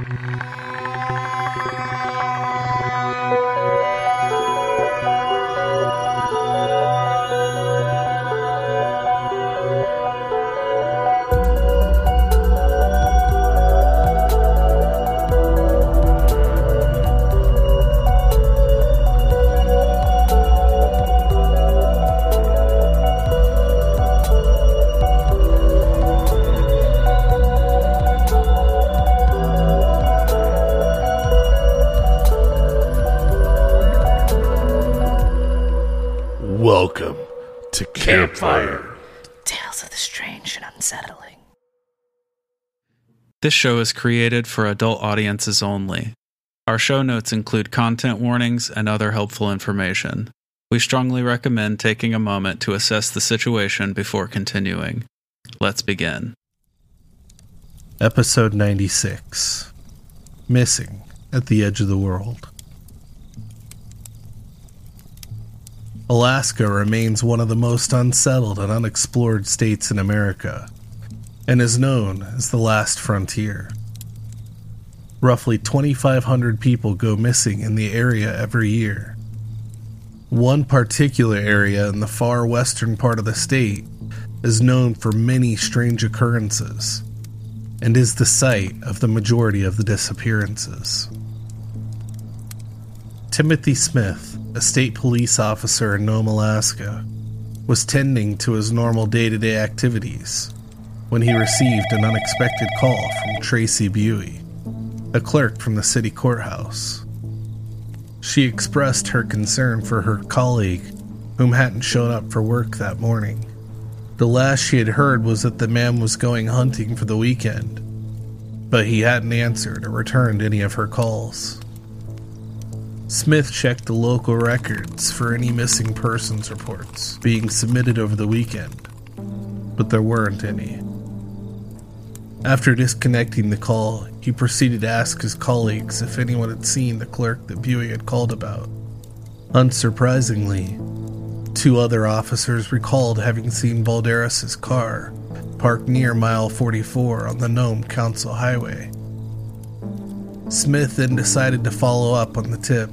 Welcome Campfire. Tales of the strange and unsettling. This show is created for adult audiences only. Our show notes include content warnings and other helpful information. We strongly recommend taking a moment to assess the situation before continuing. Let's begin. Episode 96 Missing at the Edge of the World. Alaska remains one of the most unsettled and unexplored states in America and is known as the last frontier. Roughly 2,500 people go missing in the area every year. One particular area in the far western part of the state is known for many strange occurrences and is the site of the majority of the disappearances. Timothy Smith, a state police officer in Nome, Alaska, was tending to his normal day to day activities when he received an unexpected call from Tracy Buey, a clerk from the city courthouse. She expressed her concern for her colleague, whom hadn't shown up for work that morning. The last she had heard was that the man was going hunting for the weekend, but he hadn't answered or returned any of her calls. Smith checked the local records for any missing persons reports being submitted over the weekend, but there weren't any. After disconnecting the call, he proceeded to ask his colleagues if anyone had seen the clerk that Buey had called about. Unsurprisingly, two other officers recalled having seen Balderas' car parked near mile 44 on the Nome Council Highway. Smith then decided to follow up on the tip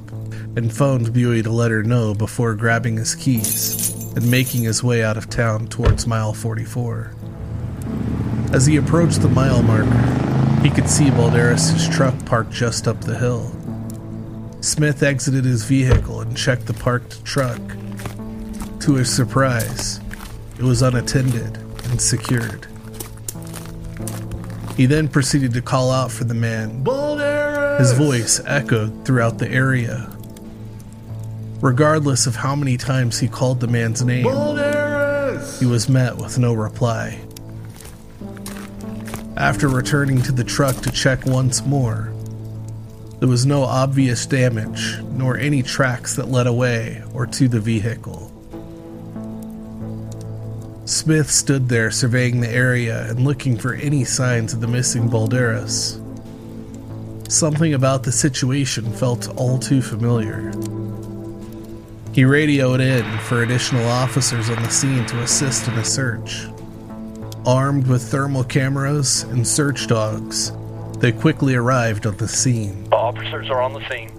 and phoned Buey to let her know before grabbing his keys and making his way out of town towards mile 44. As he approached the mile marker, he could see Balderas' truck parked just up the hill. Smith exited his vehicle and checked the parked truck. To his surprise, it was unattended and secured. He then proceeded to call out for the man. His voice echoed throughout the area. Regardless of how many times he called the man's name, he was met with no reply. After returning to the truck to check once more, there was no obvious damage nor any tracks that led away or to the vehicle. Smith stood there surveying the area and looking for any signs of the missing Balderas. Something about the situation felt all too familiar. He radioed in for additional officers on the scene to assist in a search. Armed with thermal cameras and search dogs, they quickly arrived on the scene. Officers are on the scene.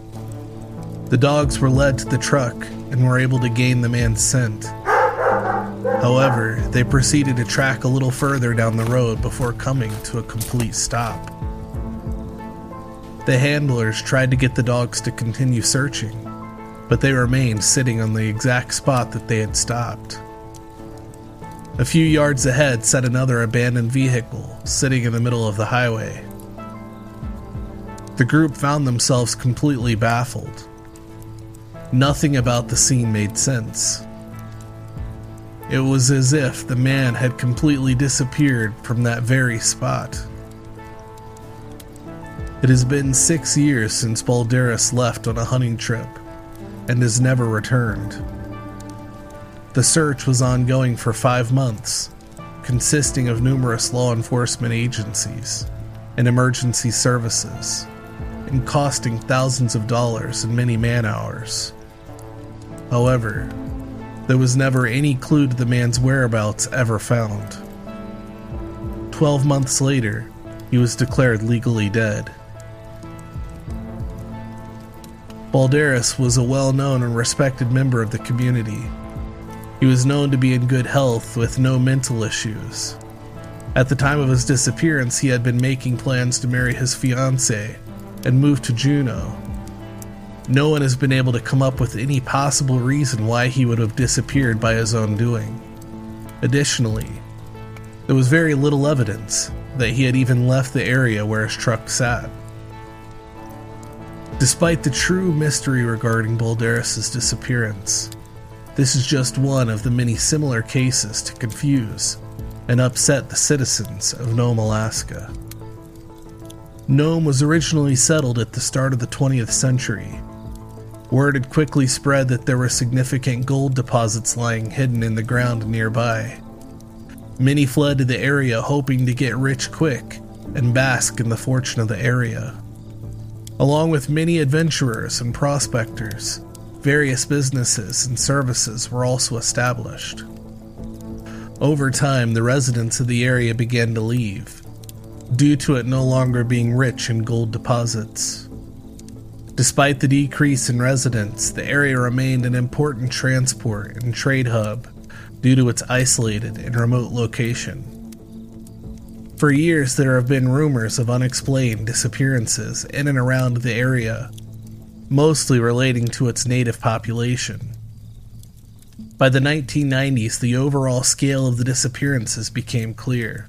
The dogs were led to the truck and were able to gain the man's scent. However, they proceeded to track a little further down the road before coming to a complete stop. The handlers tried to get the dogs to continue searching, but they remained sitting on the exact spot that they had stopped. A few yards ahead sat another abandoned vehicle sitting in the middle of the highway. The group found themselves completely baffled. Nothing about the scene made sense. It was as if the man had completely disappeared from that very spot. It has been six years since Balderas left on a hunting trip and has never returned. The search was ongoing for five months, consisting of numerous law enforcement agencies and emergency services, and costing thousands of dollars and many man hours. However, there was never any clue to the man's whereabouts ever found. Twelve months later, he was declared legally dead. Balderas was a well known and respected member of the community. He was known to be in good health with no mental issues. At the time of his disappearance, he had been making plans to marry his fiancée and move to Juneau. No one has been able to come up with any possible reason why he would have disappeared by his own doing. Additionally, there was very little evidence that he had even left the area where his truck sat. Despite the true mystery regarding Balderas' disappearance, this is just one of the many similar cases to confuse and upset the citizens of Nome, Alaska. Nome was originally settled at the start of the 20th century. Word had quickly spread that there were significant gold deposits lying hidden in the ground nearby. Many fled to the area hoping to get rich quick and bask in the fortune of the area. Along with many adventurers and prospectors, various businesses and services were also established. Over time, the residents of the area began to leave, due to it no longer being rich in gold deposits. Despite the decrease in residents, the area remained an important transport and trade hub due to its isolated and remote location. For years, there have been rumors of unexplained disappearances in and around the area, mostly relating to its native population. By the 1990s, the overall scale of the disappearances became clear.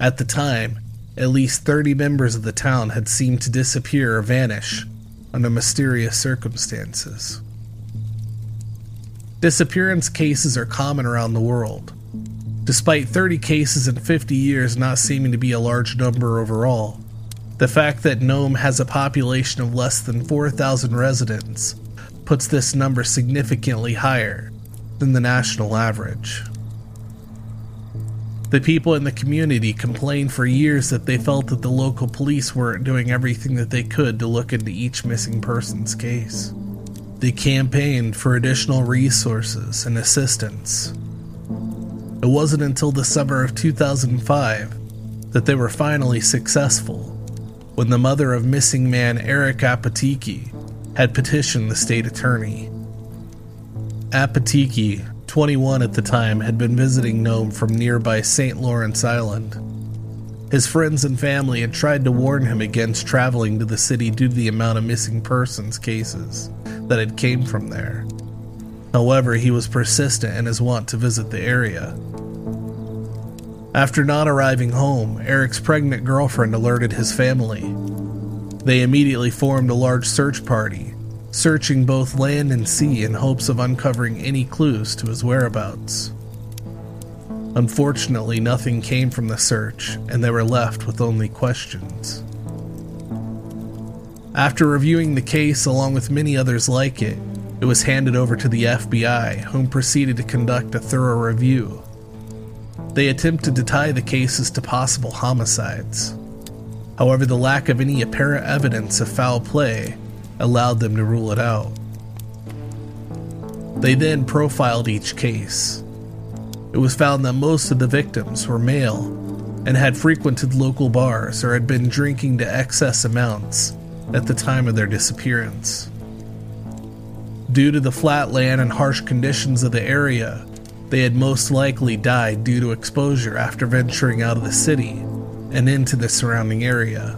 At the time, at least 30 members of the town had seemed to disappear or vanish under mysterious circumstances. Disappearance cases are common around the world, Despite 30 cases in 50 years not seeming to be a large number overall, the fact that Nome has a population of less than 4,000 residents puts this number significantly higher than the national average. The people in the community complained for years that they felt that the local police weren't doing everything that they could to look into each missing person's case. They campaigned for additional resources and assistance, it wasn't until the summer of 2005 that they were finally successful when the mother of missing man Eric Apatiki had petitioned the state attorney. Apatiki, 21 at the time, had been visiting Nome from nearby St. Lawrence Island. His friends and family had tried to warn him against traveling to the city due to the amount of missing persons cases that had came from there. However, he was persistent in his want to visit the area. After not arriving home, Eric's pregnant girlfriend alerted his family. They immediately formed a large search party, searching both land and sea in hopes of uncovering any clues to his whereabouts. Unfortunately, nothing came from the search, and they were left with only questions. After reviewing the case along with many others like it, it was handed over to the FBI, whom proceeded to conduct a thorough review. They attempted to tie the cases to possible homicides. However, the lack of any apparent evidence of foul play allowed them to rule it out. They then profiled each case. It was found that most of the victims were male and had frequented local bars or had been drinking to excess amounts at the time of their disappearance. Due to the flat land and harsh conditions of the area, they had most likely died due to exposure after venturing out of the city and into the surrounding area.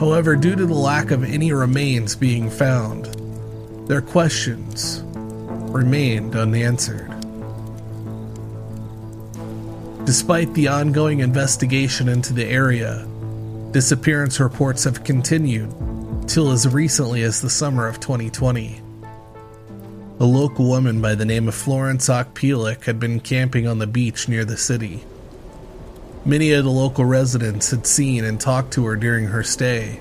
However, due to the lack of any remains being found, their questions remained unanswered. Despite the ongoing investigation into the area, disappearance reports have continued till as recently as the summer of 2020. A local woman by the name of Florence Okpealuk had been camping on the beach near the city. Many of the local residents had seen and talked to her during her stay.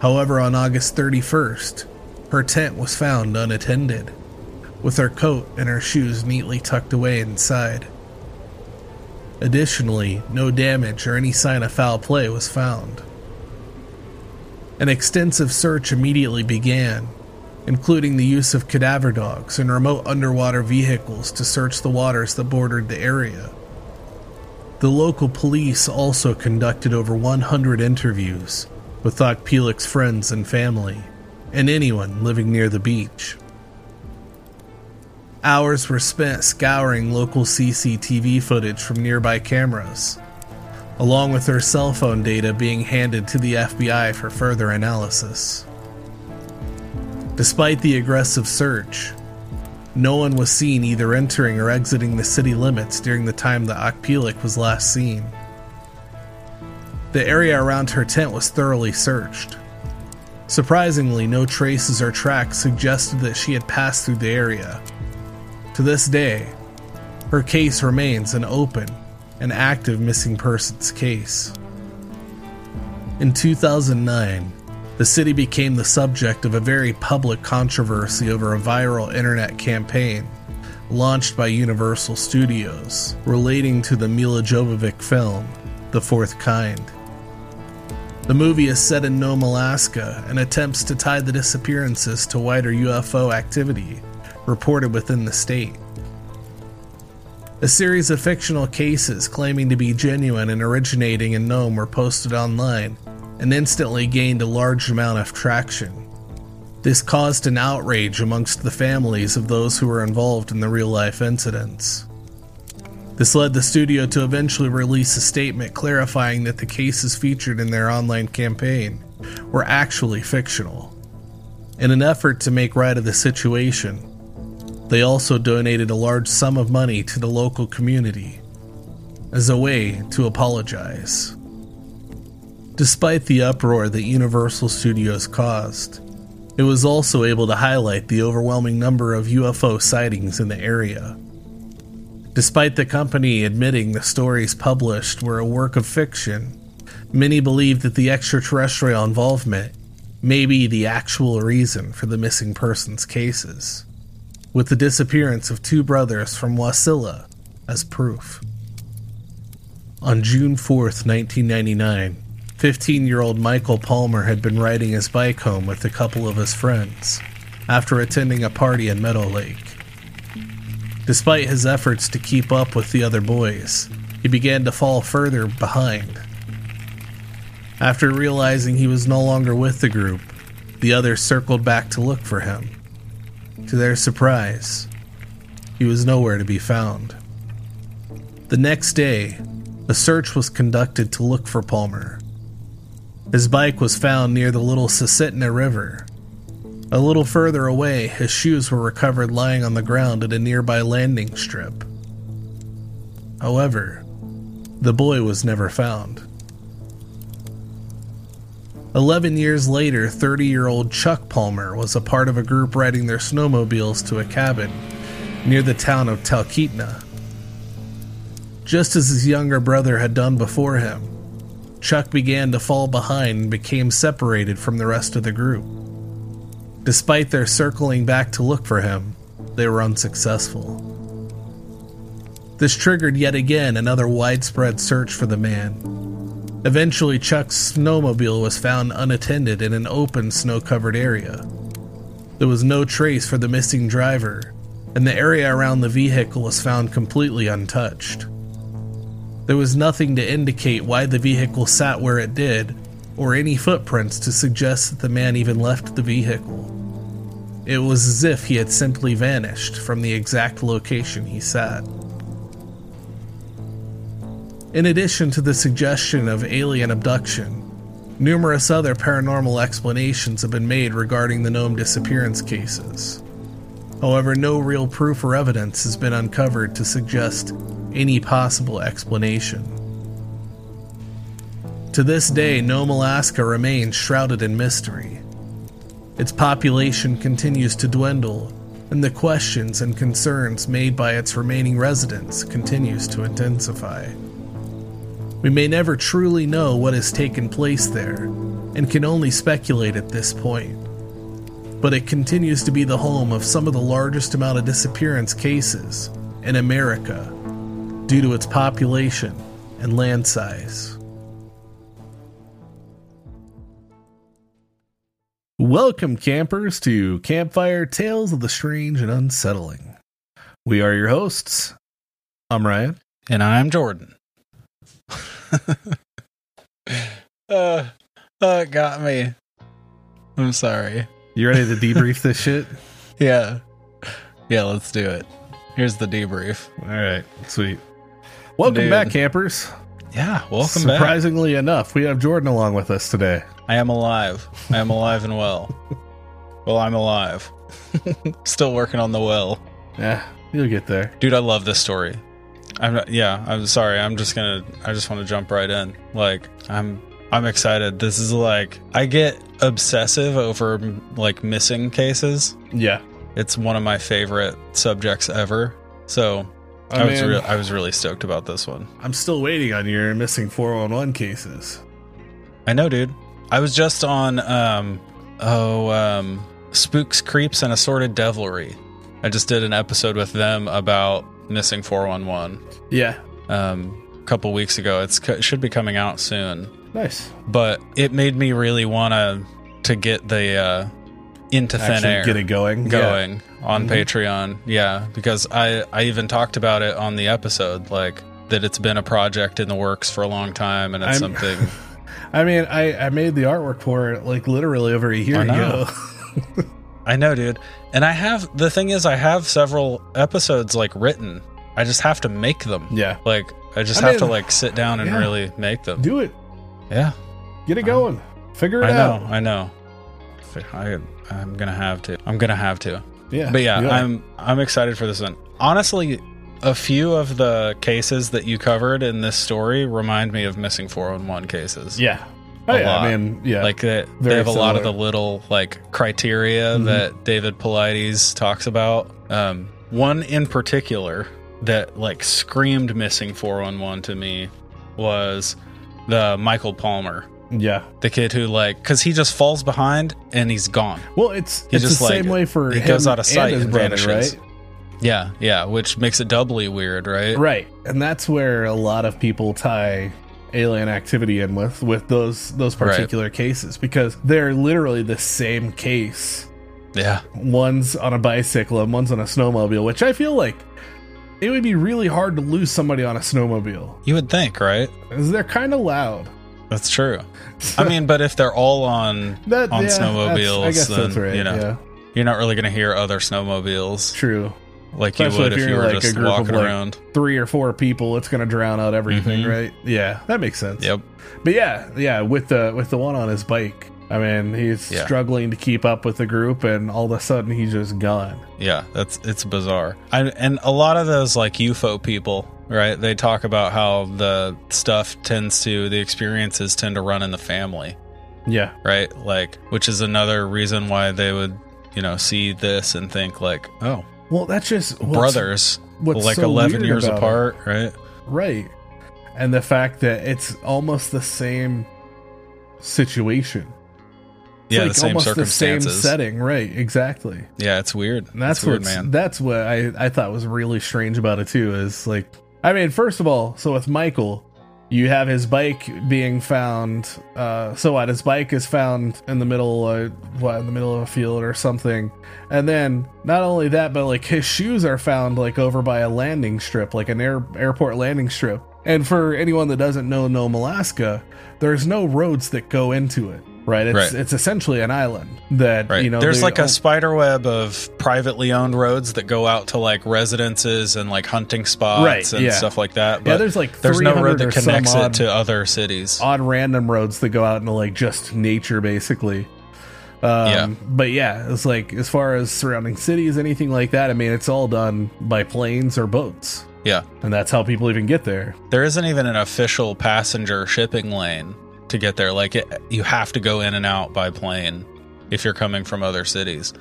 However, on August 31st, her tent was found unattended, with her coat and her shoes neatly tucked away inside. Additionally, no damage or any sign of foul play was found. An extensive search immediately began, including the use of cadaver dogs and remote underwater vehicles to search the waters that bordered the area. The local police also conducted over 100 interviews with Okpealuk's friends and family, and anyone living near the beach. Hours were spent scouring local CCTV footage from nearby cameras, along with their cell phone data being handed to the FBI for further analysis. Despite the aggressive search, no one was seen either entering or exiting the city limits during the time that Okpealuk was last seen. The area around her tent was thoroughly searched. Surprisingly, no traces or tracks suggested that she had passed through the area. To this day, her case remains an open and active missing persons case. In 2009, the city became the subject of a very public controversy over a viral internet campaign launched by Universal Studios relating to the Milla Jovovich film, The Fourth Kind. The movie is set in Nome, Alaska, and attempts to tie the disappearances to wider UFO activity reported within the state. A series of fictional cases claiming to be genuine and originating in Nome were posted online and instantly gained a large amount of traction. This caused an outrage amongst the families of those who were involved in the real life incidents. This led the studio to eventually release a statement clarifying that the cases featured in their online campaign were actually fictional. In an effort to make right of the situation, they also donated a large sum of money to the local community as a way to apologize. Despite the uproar that Universal Studios caused, it was also able to highlight the overwhelming number of UFO sightings in the area. Despite the company admitting the stories published were a work of fiction, many believe that the extraterrestrial involvement may be the actual reason for the missing persons cases, with the disappearance of two brothers from Wasilla as proof. On June 4th, 1999, 15 year old Michael Palmer had been riding his bike home with a couple of his friends after attending a party in Meadow Lake. Despite his efforts to keep up with the other boys, he began to fall further behind. After realizing he was no longer with the group, the others circled back to look for him. To their surprise, he was nowhere to be found. The next day, a search was conducted to look for Palmer. His bike was found near the Little Susitna River, a little further away, his shoes were recovered lying on the ground at a nearby landing strip. However, the boy was never found. Eleven years later, 30 year old Chuck Palmer was a part of a group riding their snowmobiles to a cabin near the town of Talkeetna. Just as his younger brother had done before him, Chuck began to fall behind and became separated from the rest of the group. Despite their circling back to look for him, they were unsuccessful. This triggered yet again another widespread search for the man. Eventually, Chuck's snowmobile was found unattended in an open, snow covered area. There was no trace for the missing driver, and the area around the vehicle was found completely untouched. There was nothing to indicate why the vehicle sat where it did, or any footprints to suggest that the man even left the vehicle. It was as if he had simply vanished from the exact location he sat. In addition to the suggestion of alien abduction, numerous other paranormal explanations have been made regarding the Nome disappearance cases. However, no real proof or evidence has been uncovered to suggest any possible explanation. To this day, Nome, Alaska remains shrouded in mystery, its population continues to dwindle, and the questions and concerns made by its remaining residents continues to intensify. We may never truly know what has taken place there, and can only speculate at this point. But it continues to be the home of some of the largest amount of disappearance cases in America due to its population and land size. Welcome, campers, to Campfire Tales of the Strange and Unsettling. We are your hosts. I'm Ryan. And I'm Jordan. Uh, it got me. I'm sorry. You ready to debrief this shit? Yeah. Yeah, let's do it. Here's the debrief. All right, sweet. Welcome Dude. back, campers. Yeah, welcome back. Surprisingly enough, we have Jordan along with us today. I am alive. I am alive and well. Well, I'm alive. Still working on the well. Yeah, you'll get there. Dude, I love this story. I'm not, yeah, I'm sorry. I'm just going to I just want to jump right in. Like, I'm I'm excited. This is like I get obsessive over like missing cases. Yeah, It's one of my favorite subjects ever. So, I, I was mean- real I was really stoked about this one. I'm still waiting on your missing 411 cases. I know, dude. I was just on um oh um Spooks, Creeps and Assorted Devilry. I just did an episode with them about missing 411 Yeah, um a couple weeks ago. It's it should be coming out soon. nice. But it made me really want to to get the uh into thin Actually, air get it going. Yeah. going on Mhm. Patreon. Yeah, because I I even talked about it on the episode like that it's been a project in the works for a long time and it's I'm- something I mean, I I made the artwork for it like literally over a year ago. I know, dude. And I have the thing is, I have several episodes like written. I just have to make them. yeah, Like I just I have to like sit down and yeah. really make them. do it. Yeah, Get it going. Figure it out. I know. I know. I I'm gonna have to. I'm gonna have to. Yeah, But yeah. I'm I'm excited for this one. Honestly, a few of the cases that you covered in this story remind me of missing 411 cases. Yeah. Oh yeah. lot. I mean, yeah. Like they, they have a lot of the little like criteria Mhm. that David Paulides talks about. Um, one in particular that like screamed missing 411 to me was the Michael Palmer, yeah. the kid who like because he just falls behind and he's gone. Well, it's He it's just, the like, same way for he him goes out of and sight his and brother, vanishes. right? Yeah, yeah, which makes it doubly weird, right? Right, and that's where a lot of people tie alien activity in with with those those Right. particular cases because they're literally the same case. Yeah, One's on a bicycle and one's on a snowmobile, which I feel like it would be really hard to lose somebody on a snowmobile you would think, right? because they're kind of loud. That's true. I mean, but if they're all on That on yeah, snowmobiles, then right. you know yeah, you're not really going to hear other snowmobiles true. Like you Especially would if if, you're were like a just group of, walking like, around. Three or four people, it's going to drown out everything, Mhm. right? Yeah, that makes sense. Yep. But yeah, yeah, with the with the one on his bike. I mean, he's Yeah. struggling to keep up with the group, and all of a sudden he's just gone. Yeah, that's it's bizarre. I, and a lot of those like UFO people, right? They talk about how the stuff tends to the experiences tend to run in the family, Yeah, right? Like, which is another reason why they would, you know, see this and think like, oh, well, that's just what's- brothers, what's like so eleven weird years about it. apart, right? right? And the fact that it's almost the same situation. It's yeah, like the same almost circumstances. the same setting, right? Exactly. Yeah, it's weird. And that's weird, man. That's what I I thought was really strange about it too. Is like, I mean, first of all, so with Michael, you have his bike being found. Uh, so what? His bike is found in the middle, uh, what, in the middle of a field or something. And then not only that, but like his shoes are found like over by a landing strip, like an air airport landing strip. And for anyone that doesn't know Nome, Alaska, there's no roads that go into it. Right, it's Right. it's essentially an island that Right. you know. There's like a own- spider web of privately owned roads that go out to like residences and like hunting spots Right, and yeah. stuff like that. But Yeah, there's like there's no road that connects odd- it to other cities. odd random roads that go out into like just nature basically um, Yeah. but yeah it's like as far as surrounding cities anything like that i mean it's all done by planes or boats Yeah. and that's how people even get there There isn't even an official passenger shipping lane to get there. Like it, you have to go in and out by plane if you're coming from other cities.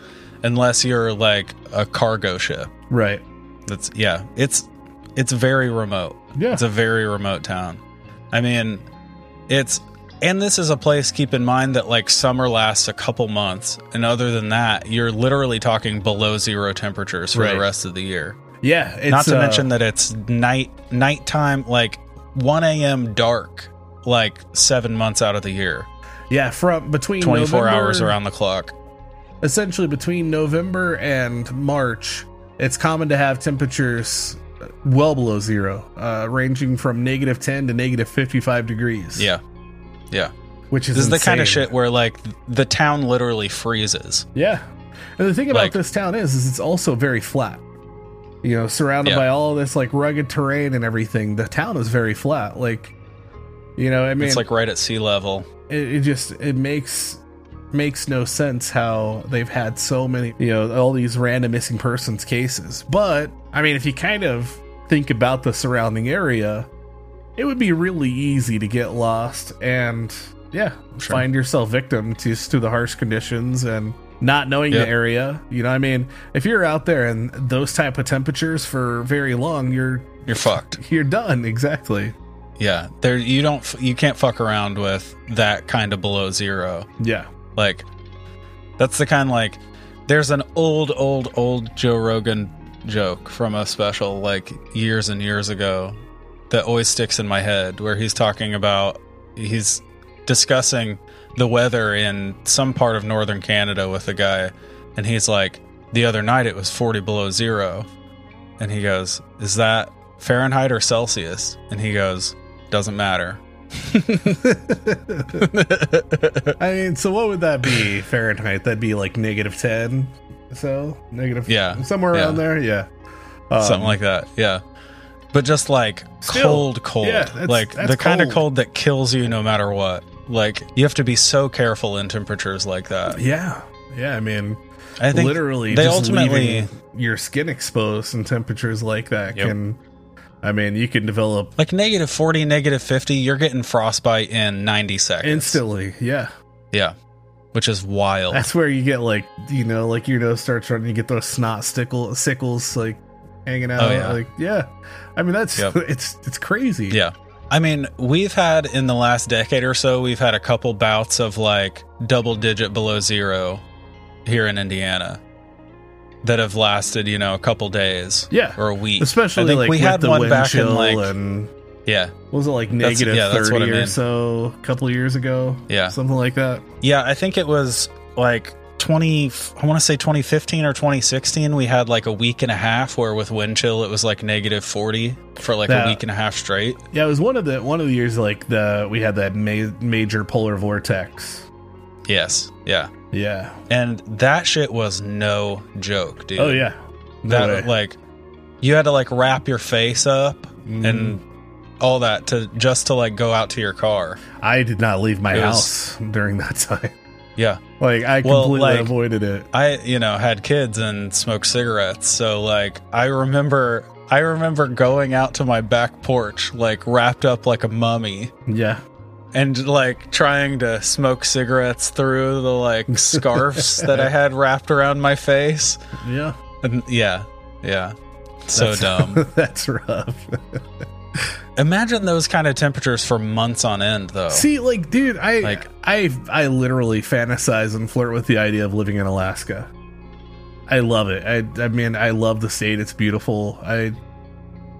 Unless you're like a cargo ship. right That's yeah, it's it's very remote. yeah It's a very remote town. I mean, it's and this is a place keep in mind that like summer lasts a couple months and other than that, you're literally talking below zero temperatures for Right. the rest of the year. yeah it's, Not to uh, mention that it's night nighttime like 1 a.m. dark like 7 months out of the year. yeah from between 24 November- hours around the clock. essentially between november and march it's common to have temperatures well below zero uh, ranging from negative 10 to negative 55 degrees Yeah. Yeah. which which is This is the kind of shit where like the town literally freezes. Yeah. And the thing about Like- this town is, is it's also very flat. You know, surrounded Yeah. by all this like rugged terrain and everything. The town is very flat. Like, you know, I mean, it's like right at sea level. it, it just it makes makes no sense how they've had so many, you know, all these random missing persons cases. But I mean, if you kind of think about the surrounding area, it would be really easy to get lost and yeah, Sure. find yourself victim to to the harsh conditions and not knowing Yep. the area. You know, what I mean, if you're out there and those type of temperatures for very long, you're You're fucked. you're done. Exactly. Yeah, there you don't you can't fuck around with that kind of below zero. Yeah. Like that's the kind like there's an old old old Joe Rogan joke from a special like years and years ago that always sticks in my head where he's talking about he's discussing the weather in some part of northern Canada with a guy and he's like the other night it was 40 below 0 and he goes is that Fahrenheit or Celsius and he goes doesn't matter I mean, so what would that be Fahrenheit? That'd be like negative ten, so negative, Yeah, somewhere yeah. around there. Yeah, Um, something like that. Yeah, but just like Still, cold, cold, yeah, that's- like that's the kind of cold. that kills you no matter what. Like you have to be so careful in temperatures like that. yeah, yeah. I mean, I think literally, they just ultimately your skin exposed in temperatures like that Yep. can. I mean, you can develop like negative forty, negative fifty. You're getting frostbite in ninety seconds instantly. Yeah, Yeah, which is wild. that's where you get like you know, like your nose starts running. You get those snot stickle sickles like hanging out. Oh, yeah. Like yeah, I mean that's Yep. it's it's crazy. Yeah. I mean, we've had in the last decade or so, we've had a couple bouts of like double digit below zero here in Indiana that have lasted, you know, a couple days yeah. or a week. Especially I think like we had one back in like, and yeah. was it like negative yeah, that's what I thirty or so a couple of years ago? Yeah. something like that. Yeah. I think it was like 20, I want to say 2015 or 2016. We had like a week and a half where with wind chill, it was like negative 40 for like That- a week and a half straight. Yeah, it was one of the one of the years like the we had that ma- major polar vortex. Yes. Yeah. Yeah. And that shit was no joke, dude. Oh yeah. No that way. like you had to like wrap your face up Mhm. and all that to just to like go out to your car. I did not leave my It was- house during that time. Yeah. Like I Well, completely like- avoided it. I, you know, had kids and smoked cigarettes, so like I remember I remember going out to my back porch like wrapped up like a mummy Yeah. And like trying to smoke cigarettes through the like scarves that I had wrapped around my face. Yeah. And yeah. Yeah. So That's- dumb. That's rough. Imagine those kind of temperatures for months on end though. See, like, dude, I Like- I I literally fantasize and flirt with the idea of living in Alaska. I love it. I I mean, I love the state. It's beautiful. I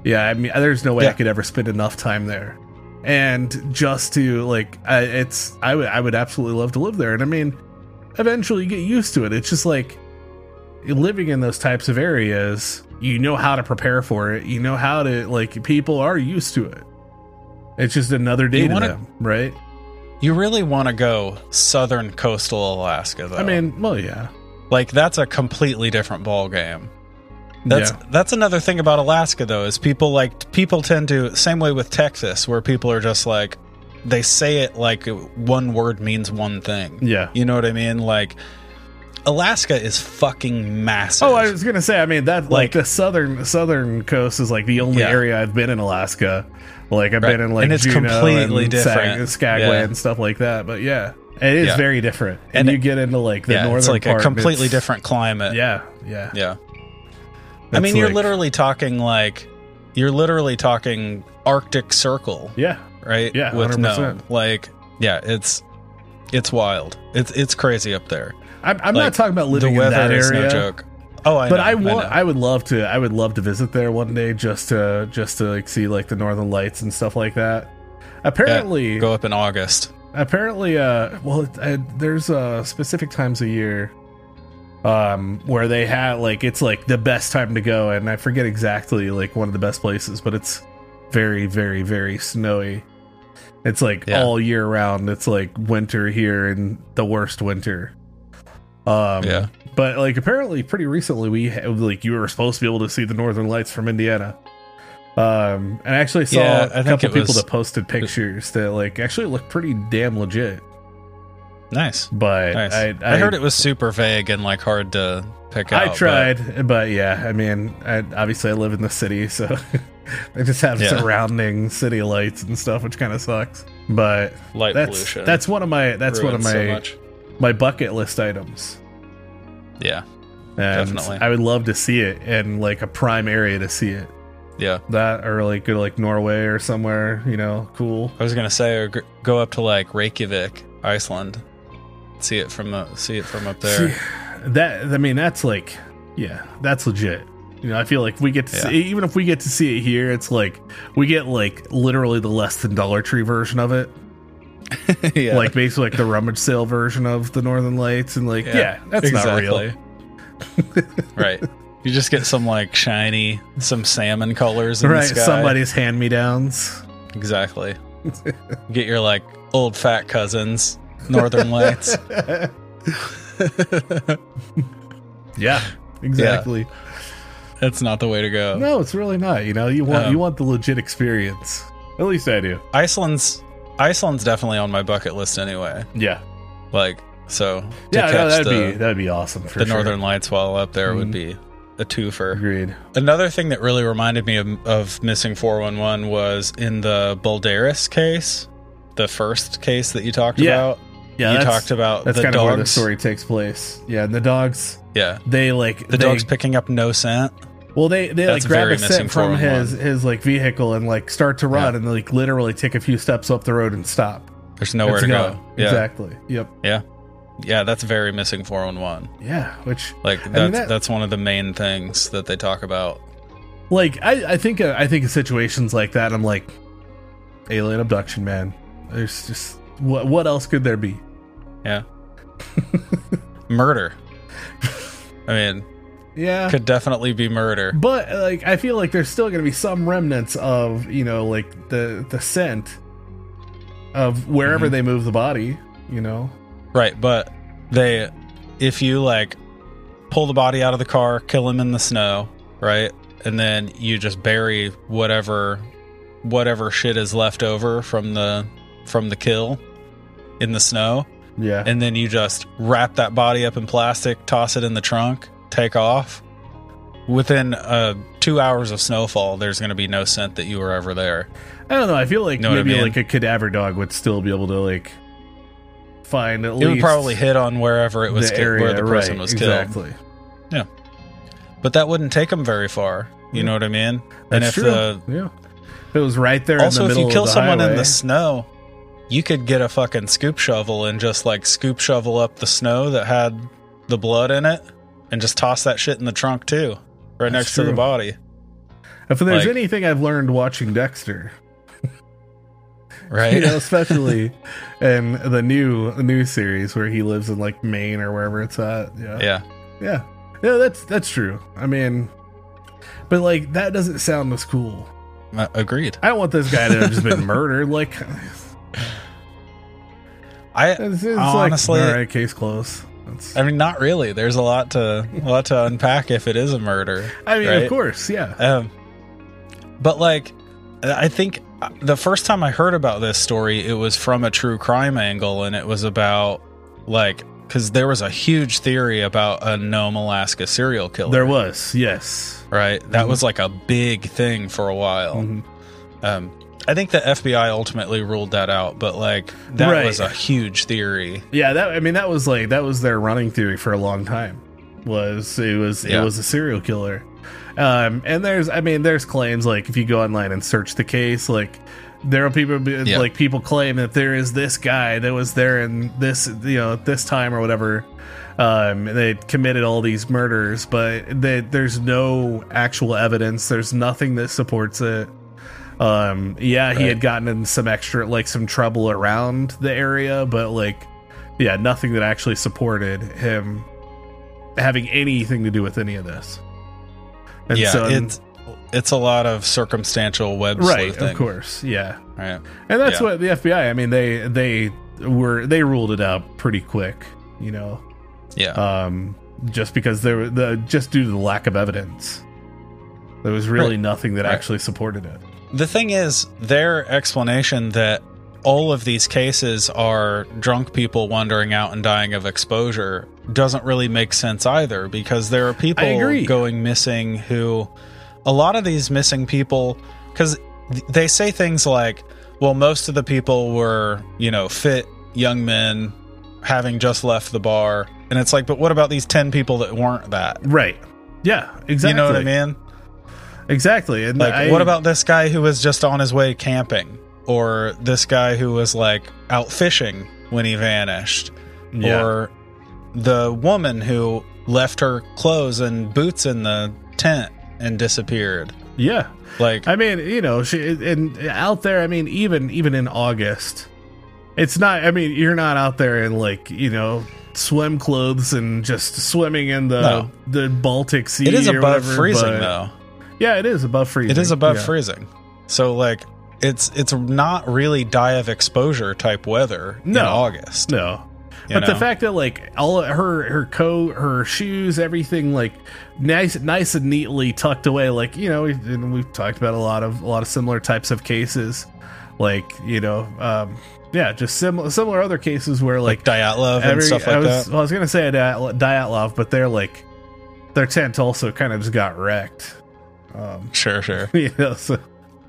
yeah, I mean, there's no way I could ever spend enough time there. And just to like, I, it's I would I would absolutely love to live there. And I mean, eventually you get used to it. It's just like living in those types of areas. You know how to prepare for it. You know how to like. People are used to it. It's just another day You to wanna- them, right? You really want to go southern coastal Alaska though. I mean, well, yeah, like that's a completely different ball game. That's yeah, that's another thing about Alaska though is people like people tend to same way with Texas where people are just like they say it like one word means one thing. yeah. You know what I mean? Like Alaska is fucking massive. Oh, I was gonna say. I mean, that like, Like- the southern southern coast is like the only Yeah. area I've been in Alaska. Like I've Right. been in like And it's Juneau completely and different. Sag- Skagway Yeah. and stuff like that. But yeah, it is Yeah. very different. And, And you get into like the yeah, northern it's like part, a completely different climate. Yeah, yeah. Yeah. I mean, you're like- literally talking like you're literally talking Arctic Circle, Yeah, right? Yeah, with no 100%. like, yeah, it's it's wild. It's it's crazy up there. I'm, I'm Like, not talking about living the in that area. no joke. Oh, I but know, I want. know. I, would love to. I would love to visit there one day just to just to like see like the northern lights and stuff like that. Apparently, go up in August. apparently uh well it, uh, there's uh specific times a year um where they have like it's like the best time to go and i forget exactly like one of the best places but it's very very very snowy It's like Yeah. all year round. It's like winter here and the worst winter. Um, Yeah. But like apparently, pretty recently, we ha- like you were supposed to be able to see the northern lights from Indiana. Um, and I actually saw Yeah, I a couple people was- that posted pictures that like actually looked pretty damn legit. Nice. But Nice. I, I, heard it was super vague and like hard to pick out. I tried, but, yeah, I mean, I, obviously I live in the city, so I just have Yeah. surrounding city lights and stuff, which kind of sucks. But light that's pollution. that's one of my that's one of my so my bucket list items. Yeah. And Definitely. I would love to see it in like a prime area to see it. Yeah. That or like go to like Norway or somewhere, you know, cool. I was gonna say, or go up to like Reykjavik, Iceland, see it from the see it from up there. See, that I mean, that's like, yeah, that's legit. You know, I feel like we get to Yeah. see, even if we get to see it here, it's like we get like literally the less than Dollar Tree version of it, yeah, like basically like the rummage sale version of the Northern Lights, and like, yeah, that's not real. right. You just get some like shiny, some salmon colors in Right, the sky. somebody's hand me downs. exactly. get your like old fat cousins, Northern Lights. Yeah, exactly. That's not the way to go. No, it's really not. You know, you want Um, you want the legit experience. At least I do. Iceland's Iceland's definitely on my bucket list anyway. Yeah, Like so, to yeah, no, that'd the, be that'd be awesome for the sure. Northern Lights while up there would Mhm. be a twofer. Agreed. Another thing that really reminded me of, of missing 411 was in the Balderas case, the first case that you talked Yeah. about. Yeah, you talked about that's the kind dogs. of where the story takes place. Yeah, and the dogs, Yeah, they like the they, dogs picking up no scent. Well, they they That's like grab a scent from his 411. his like vehicle and like start to run Yeah. and like literally take a few steps up the road and stop. There's nowhere to gone. go. Yeah, Exactly. Yep. yeah, yeah. That's very missing 411. Yeah. Which Like that's mean, that- that's one of the main things that they talk about. like I I think uh, I think in situations like that I'm like alien abduction, man. There's just what what else could there be? Yeah, murder. I mean, Yeah. could definitely be murder. But like I feel like there's still going to be some remnants of, you know, like the the scent of wherever Mhm. they move the body, you know. Right, but they if you like pull the body out of the car, kill him in the snow, right? And then you just bury whatever whatever shit is left over from the from the kill in the snow, Yeah. and then you just wrap that body up in plastic, toss it in the trunk, take off. Within uh 2 hours of snowfall, there's going to be no scent that you were ever there. I don't know. I feel like Know what I maybe mean? like a cadaver dog would still be able to like find at least. It least would probably hit on wherever it was the ki- area where the person right, was killed. exactly. Yeah. But that wouldn't take them very far. You know what I mean? and That's if true. the yeah, if it was right there. also in the if middle you kill the someone in highway, the snow, you could get a fucking scoop shovel and just like scoop shovel up the snow that had the blood in it, and just toss that shit in the trunk too, right That's next to the body. if there's like- anything I've learned watching Dexter, Right? you know, especially in the new new series where he lives in like Maine or wherever it's at. Yeah, yeah. yeah, yeah. That's that's true. I mean, but like that doesn't sound as cool. Uh, agreed. I don't want this guy to have just been murdered. Like, I it's, it's Honestly- like, all right, case closed. That's, I mean, not really. There's a lot to a lot to unpack if it is a murder. I mean, right? of course, yeah. Um, but like, I think the first time I heard about this story, it was from a true crime angle, and it was about like because there was a huge theory about a Nome, Alaska serial killer. There was, yes. right. That was like a big thing for a while. Mhm. Um, I think the FBI ultimately ruled that out, but like that Right. was a huge theory. Yeah, that I mean that was like that was their running theory for a long time. Was it was Yeah. it was a serial killer. Um and there's I mean there's claims like if you go online and search the case like there are people Yeah. like people claim that there is this guy that was there in this you know at this time or whatever um they committed all these murders but they, there's no actual evidence there's nothing that supports it um yeah he had gotten in some extra like some trouble around the area but like yeah nothing that actually supported him having anything to do with any of this and yeah, so it's it's a lot of circumstantial web right, sleuthing. of course, yeah. Right. And that's Yeah. what the FBI. I mean, they they were they ruled it out pretty quick. You know, Yeah. um, just because there were the just due to the lack of evidence, there was really Right. nothing that Right. actually supported it. The thing is, their explanation that all of these cases are drunk people wandering out and dying of exposure doesn't really make sense either because there are people going missing who a lot of these missing people cuz they say things like well most of the people were, you know, fit young men having just left the bar and it's like but what about these 10 people that weren't that? Right. Yeah. Exactly. You know what I mean? Exactly. And Like, I- what about this guy who was just on his way camping, or this guy who was like out fishing when he vanished, Yeah. or the woman who left her clothes and boots in the tent and disappeared? Yeah. Like, I mean, you know, she, and out there, I mean, even even in August, it's not. I mean, you're not out there in like you know swim clothes and just swimming in the No. the Baltic Sea. it is above whatever, freezing though. Yeah, it is above freezing. It is above Yeah. freezing. So like, it's it's not really die of exposure type weather in No. August. No. But the fact that like all her her coat, her shoes, everything like nice nice and neatly tucked away, like you know, and we've talked about a lot of a lot of similar types of cases, like you know, um, yeah, just similar similar other cases where like, like Dyatlov and stuff like I was, that. well, I was gonna say a Diat- Dyatlov, but they're like their tent also kind of just got wrecked. Um, Sure, sure. you know, so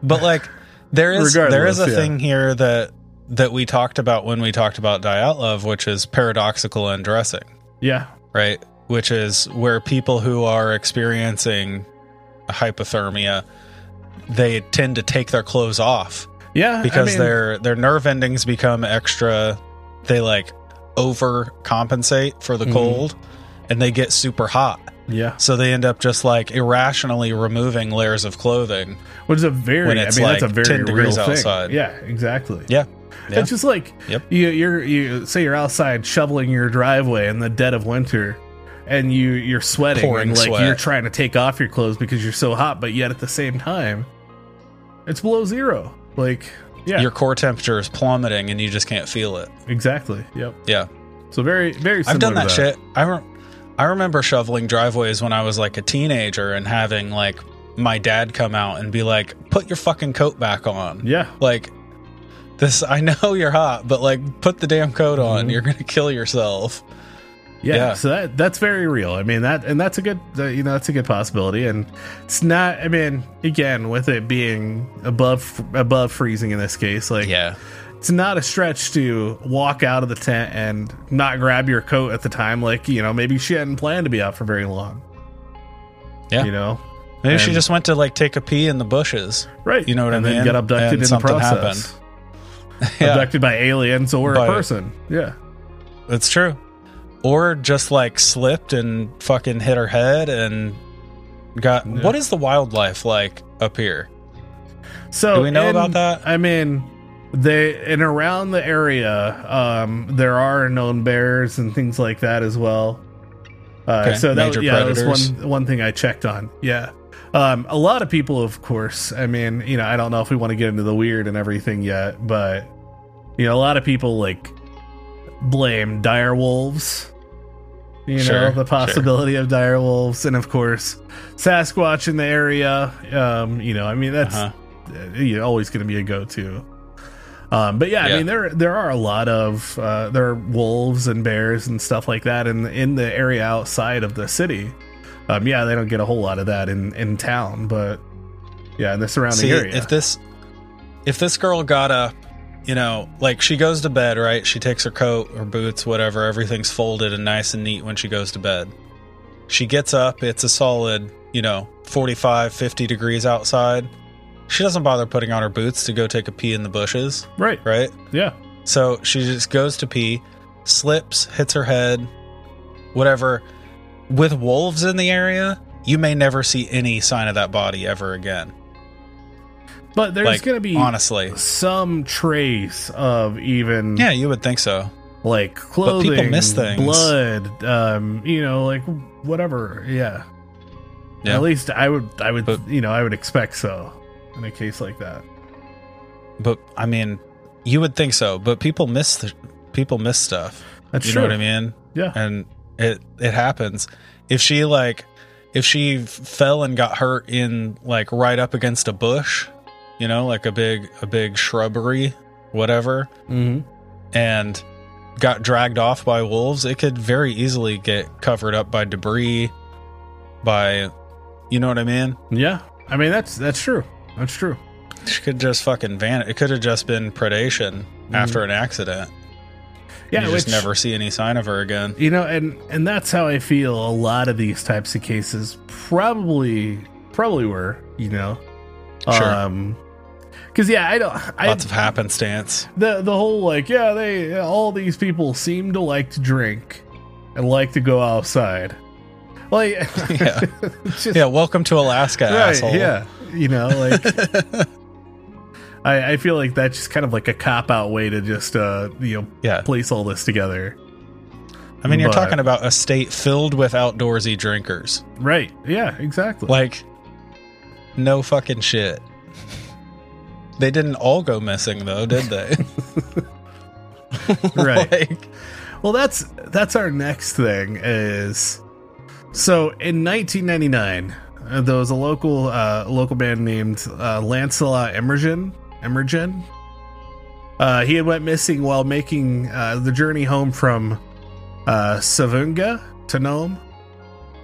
But like there is there is a yeah. thing here that that we talked about when we talked about Dyatlov, which is paradoxical undressing, yeah, right? Which is where people who are experiencing hypothermia they tend to take their clothes off yeah, because I mean, their their nerve endings become extra they like overcompensate for the Mhm. cold and they get super hot. Yeah, So they end up just like irrationally removing layers of clothing. which is a very, When I it's, mean, that's a very 10 degrees real thing. Yeah, exactly. Yeah. Yeah. It's just like Yep. you, you're you say you're outside shoveling your driveway in the dead of winter, and you you're sweating Pouring and like sweat. you're trying to take off your clothes because you're so hot, but yet at the same time, it's below zero. Like yeah, your core temperature is plummeting and you just can't feel it. exactly. Yep. Yeah. So very very. Similar I've done to that, shit. I re- I remember shoveling driveways when I was like a teenager and having like my dad come out and be like, "Put your fucking coat back on." Yeah. Like this I know you're hot, but like put the damn coat on. Mhm. You're going to kill yourself. Yeah, Yeah. so that that's very real. I mean that, and that's a good, uh, you know, that's a good possibility. And it's not. I mean, again, with it being above above freezing in this case, like Yeah. It's not a stretch to walk out of the tent and not grab your coat at the time. Like you know, maybe she hadn't planned to be out for very long. Yeah. you know, Maybe she just went to like take a pee in the bushes. right? You know what and I then mean? get abducted And in the process. Yeah. Abducted by aliens or By- a person. Yeah, That's true. Or just like slipped and fucking hit her head and got. Yeah. What is the wildlife like up here? So Do we know in- about that? I mean, they and around the area, um, there are known bears and things like that as well. Uh, Okay, So that yeah, that was one one thing I checked on. Yeah, um, a lot of people, of course. I mean, you know, I don't know if we want to get into the weird and everything yet, but you know, a lot of people like blame dire wolves. You know, Sure, the possibility of dire wolves, and of course, Sasquatch in the area. Um, you know, I mean, that's Uh-huh. uh, you know, always going to be a go-to. Um, but yeah, I mean there there are a lot of uh, there are wolves and bears and stuff like that in in the area outside of the city. Um, yeah, they don't get a whole lot of that in in town, but yeah, in the surrounding See, area. if this if this girl got up, you know, like she goes to bed, right? She takes her coat, her boots, whatever, everything's folded and nice and neat when she goes to bed. She gets up, it's a solid, you know, 45, 50 degrees outside. She doesn't bother putting on her boots to go take a pee in the bushes, right? right? Yeah, So she just goes to pee, slips, hits her head, whatever. With wolves in the area, you may never see any sign of that body ever again. but there's like, going to be honestly. some trace of even Yeah, you would think so. like clothing, miss things. blood, um, you know, like whatever. Yeah, Yeah. At least I would, I would, But- you know, I would expect so in a case like that. But I mean, you would think so, but people miss the people miss stuff. That's you true. know what I mean? Yeah. And it it happens. If she like if she fell and got hurt in like right up against a bush, you know, like a big a big shrubbery, whatever, hmm and got dragged off by wolves, it could very easily get covered up by debris by you know what I mean? Yeah. I mean, that's that's true. That's true. She could just fucking vanish. It could have just been predation after an accident. Yeah, you just never see any sign of her again. You know, and and that's how I feel. A lot of these types of cases probably probably were. You know, Sure. Um, because yeah, I don't. I, Lots of happenstance. the the whole like yeah, they all these people seem to like to drink and like to go outside. Like, Yeah. just, Yeah, welcome to Alaska, right, asshole. yeah, you know, like. I, I feel like that's just kind of like a cop out way to just uh you know Yeah. place all this together. I mean, you're talking about a state filled with outdoorsy drinkers. Right. Yeah, exactly. Like, no fucking shit. They didn't all go missing, though, did they? Right. Like, Well, that's that's our next thing is so in 1999 uh, there was a local uh, local band named uh, Lancelot Emergen Emergen. Uh, he had went missing while making uh, the journey home from uh, Savoonga to Nome.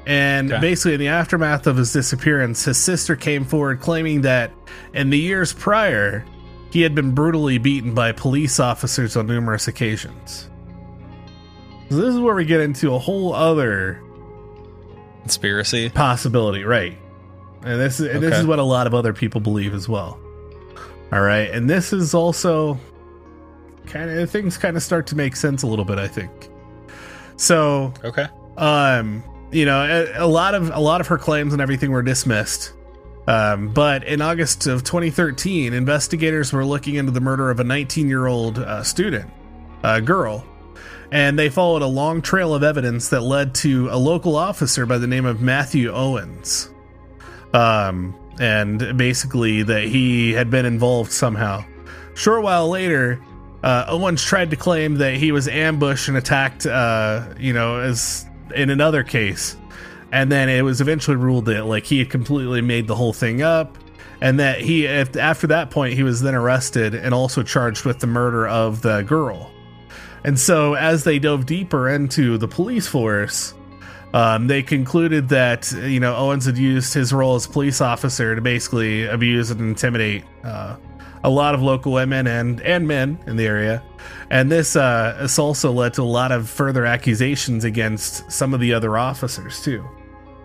And Okay. basically, in the aftermath of his disappearance, his sister came forward claiming that in the years prior, he had been brutally beaten by police officers on numerous occasions. So this is where we get into a whole other conspiracy. possibility, right? And this is and this is what a lot of other people believe as well. All right, and this is also kind of things kind of start to make sense a little bit, I think. So, Okay. um, you know, a, a lot of a lot of her claims and everything were dismissed. Um, but in August of 2013, investigators were looking into the murder of a 19 year old uh, student, a girl, and they followed a long trail of evidence that led to a local officer by the name of Matthew Owens. Um, and basically that he had been involved somehow. Short while later, uh, Owens tried to claim that he was ambushed and attacked, uh, you know, as in another case. And then it was eventually ruled that like he had completely made the whole thing up, and that he after that point he was then arrested and also charged with the murder of the girl. And so as they dove deeper into the police force, um, they concluded that you know Owens had used his role as police officer to basically abuse and intimidate uh, a lot of local women and and men in the area, and this uh, this also led to a lot of further accusations against some of the other officers too.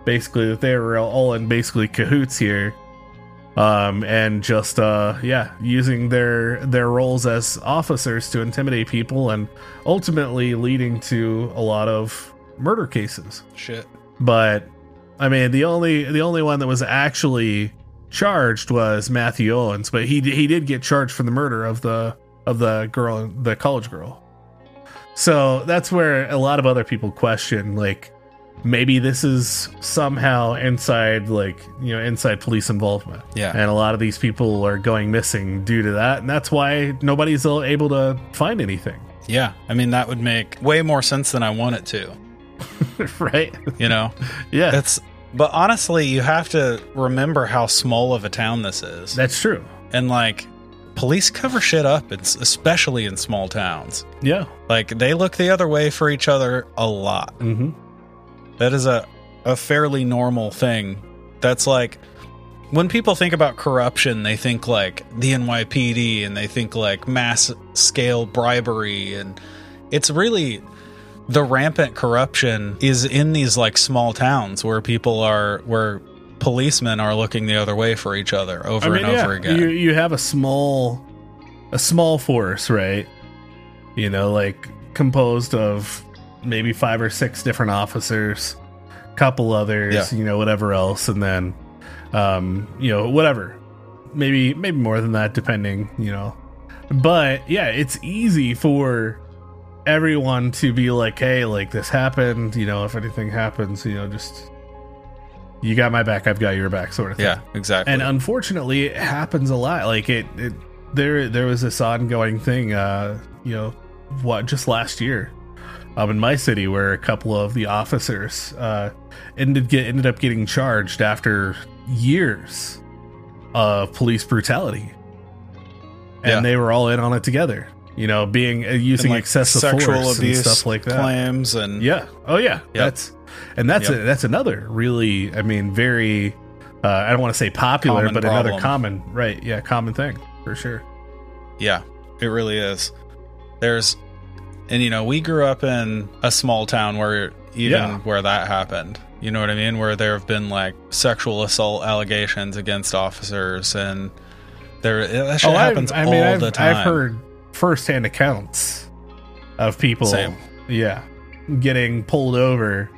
Basically, that they were all in basically cahoots here, um, and just uh, yeah, using their their roles as officers to intimidate people, and ultimately leading to a lot of murder cases Shit. but I mean the only the only one that was actually charged was Matthew Owens, but he he did get charged for the murder of the of the girl, the college girl. So that's where a lot of other people question like maybe this is somehow inside like you know inside police involvement Yeah. and a lot of these people are going missing due to that and that's why nobody's able to find anything Yeah. I mean, that would make way more sense than I want it to. right You know? yeah That's. But honestly, you have to remember how small of a town this is. that's true and like, police cover shit up, it's especially in small towns. yeah Like, they look the other way for each other a lot. mm-hmm That is a, a fairly normal thing. That's like when people think about corruption, they think like the NYPD and they think like mass scale bribery. And it's really the rampant corruption is in these like small towns where people are, where policemen are looking the other way for each other over and over again. You you have a small a small force, right? You know, like composed of maybe five or six different officers, couple others, Yeah. you know, whatever else, and then um, you know, whatever. Maybe maybe more than that, depending, you know. But yeah, it's easy for everyone to be like, hey, like this happened, you know, if anything happens, you know, just you got my back, I've got your back, sort of thing. Yeah, exactly. And unfortunately, it happens a lot. Like it, it there there was this ongoing thing. Uh, you know, what just last year, um, in my city, where a couple of the officers uh ended get ended up getting charged after years of police brutality, and Yeah. they were all in on it together. You know, being uh, using like, excessive sexual force abuse and stuff like that. claims and Yeah. Oh yeah. That's and that's Yep. a, that's another really I mean very uh, I don't want to say popular Common but another common right yeah common thing for sure. Yeah, it really is. There's, and you know, we grew up in a small town where even Yeah. where that happened, you know what I mean? Where there have been like sexual assault allegations against officers, and there that shit happens Oh, I, I all mean I've, the time. I've heard firsthand accounts of people Same. yeah getting pulled over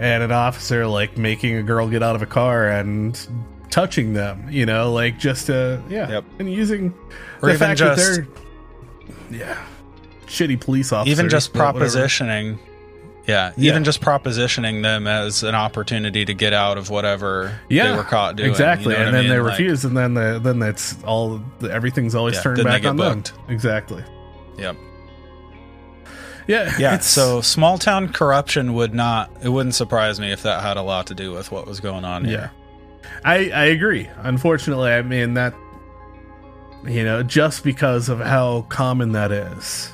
and an officer like making a girl get out of a car and touching them you know like just uh yeah Yep. and using Or the fact just- that they're yeah shitty police officers even just whatever. propositioning. Yeah, Yeah. even just propositioning them as an opportunity to get out of whatever yeah, they were caught doing. Exactly, you know and I then they mean? Like, refuse, and then the, then it's all everything's always Yeah, turned back on booked. them. Exactly. Yep. Yeah. Yeah. So small town corruption would not. It wouldn't surprise me if that had a lot to do with what was going on yeah. I I agree. Unfortunately, I mean that you know just because of how common that is.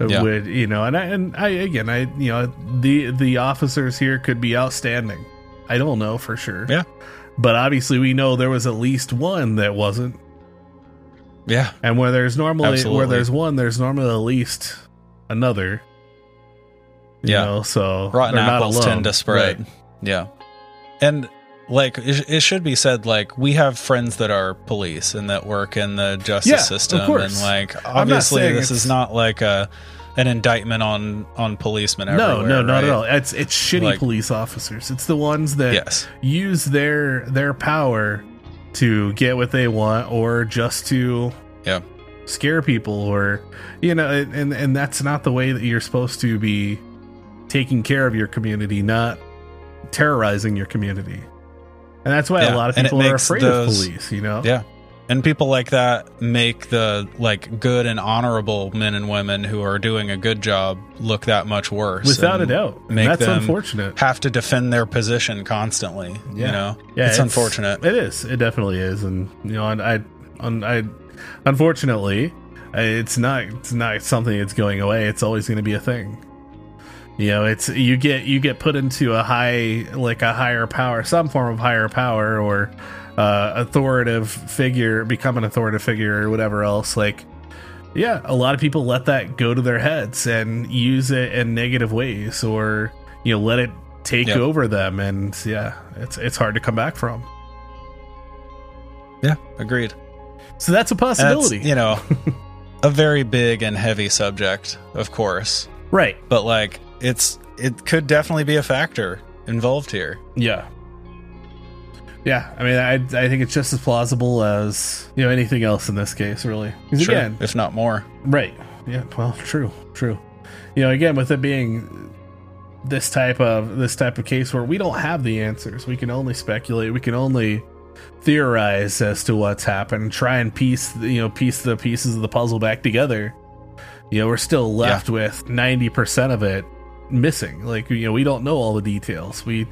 Yeah. would you know, and I and I again I you know the the officers here could be outstanding. I don't know for sure. Yeah. But obviously, we know there was at least one that wasn't. Yeah. And where there's normally where there's one, there's normally at least another. You Yeah. know, so rotten apples tend to spread. Right. Yeah, and like it, it should be said, like we have friends that are police and that work in the justice Yeah, system, and like obviously this is not like a an indictment on on policemen. No, no, not at all. It's it's shitty Like- police officers. It's the ones that Yes, use their their power to get what they want or just to yeah, scare people or you know and and that's not the way that you're supposed to be taking care of your community, not terrorizing your community. And that's why Yeah, a lot of people are afraid those- of police, you know? yeah. And people like that make the like good and honorable men and women who are doing a good job look that much worse. Without a doubt. Make that's them unfortunate. Have to defend their position constantly. Yeah. You know, Yeah, it's, unfortunate. It is. It definitely is, and you know, and I, and I, unfortunately, it's not. It's not something that's going away. It's always going to be a thing. You know, it's you get you get put into a high, like a higher power, some form of higher power or uh, authoritative figure, become an authoritative figure or whatever else. Like, yeah, a lot of people let that go to their heads and use it in negative ways, or you know, let it take Yep. over them, and yeah, it's it's hard to come back from. Yeah, agreed. So that's a possibility. you know, a very big and heavy subject, of course. Right. But like it's it could definitely be a factor involved here. Yeah. Yeah. I mean, I, I think it's just as plausible as, you know, anything else in this case, really. Sure, again, if not more. right. Yeah. Well, true. True. You know, again, with it being this type of this type of case where we don't have the answers, we can only speculate. We can only theorize as to what's happened, try and piece, you know, piece the pieces of the puzzle back together. You know, we're still left with ninety percent of it missing. Like, you know, we don't know all the details. We,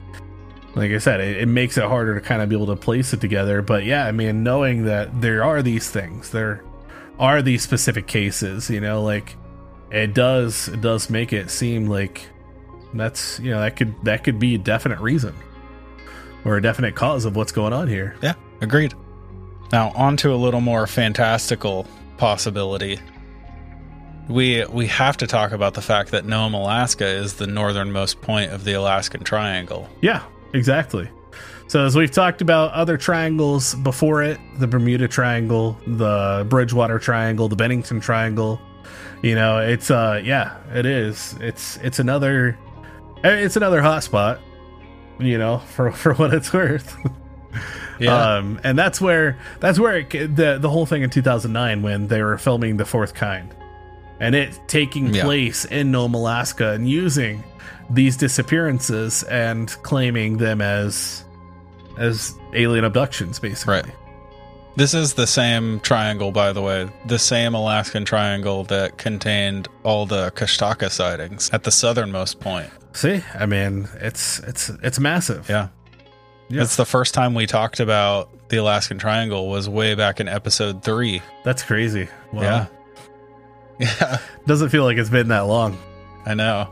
like I said, it, it makes it harder to kind of be able to place it together. But yeah, I mean, knowing that there are these things, there are these specific cases, you know, like it does, it does make it seem like that's, you know, that could that could be a definite reason or a definite cause of what's going on here. Yeah, agreed. Now on to a little more fantastical possibility. We we have to talk about the fact that Nome, Alaska is the northernmost point of the Alaskan Triangle. Yeah, exactly. So as we've talked about other triangles before it, the Bermuda Triangle, the Bridgewater Triangle, the Bennington Triangle, you know, it's uh yeah, it is. It's it's another it's another hotspot, you know, for for what it's worth. Um and that's where that's where it, the the whole thing in 2009 when they were filming The Fourth Kind. And it taking Yeah. place in Nome, Alaska, and using these disappearances and claiming them as as alien abductions, basically. Right. This is the same triangle, by the way, the same Alaskan triangle that contained all the Kushtaka sightings at the southernmost point. See, I mean, it's it's it's massive. Yeah. Yeah. It's the first time we talked about the Alaskan Triangle was way back in episode three. That's crazy. Wow. Yeah. Yeah, Doesn't feel like it's been that long. I know.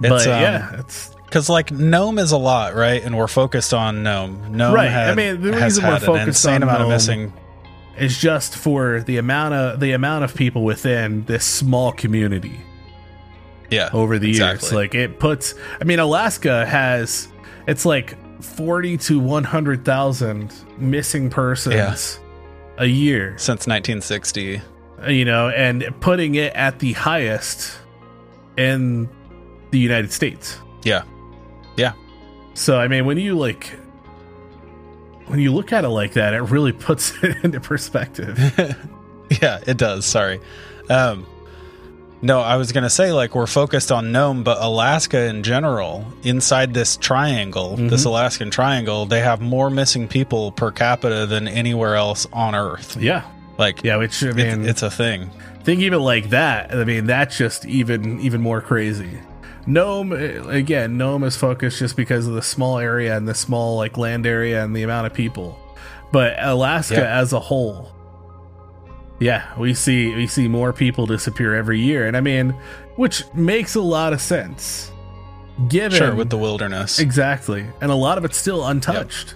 But It's, um, yeah, it's Because like Nome is a lot, right? And we're focused on Nome. Nome Right. had- I mean, the reason we're focused on amount Nome- of missing. is just for the amount of the amount of people within this small community Yeah, over the years. Like it puts I mean Alaska has it's like 40 to 100,000 missing persons Yeah. a year, since 1960. You know, and putting it at the highest in the United States. Yeah, Yeah. So I mean when you like when you look at it like that, it really puts it into perspective. yeah, it does. Sorry. Um, no, I was gonna say like we're focused on Nome, but Alaska in general, inside this triangle, Mm-hmm. this Alaskan triangle, they have more missing people per capita than anywhere else on Earth. yeah. Like, Yeah, which I mean it's a thing. think even like that i mean that's just even even more crazy Nome eh, again Nome is focused just because of the small area and the small like land area and the amount of people but alaska Yeah. as a whole yeah we see we see more people disappear every year and i mean which makes a lot of sense given Sure, with the wilderness. Exactly, and a lot of it's still untouched.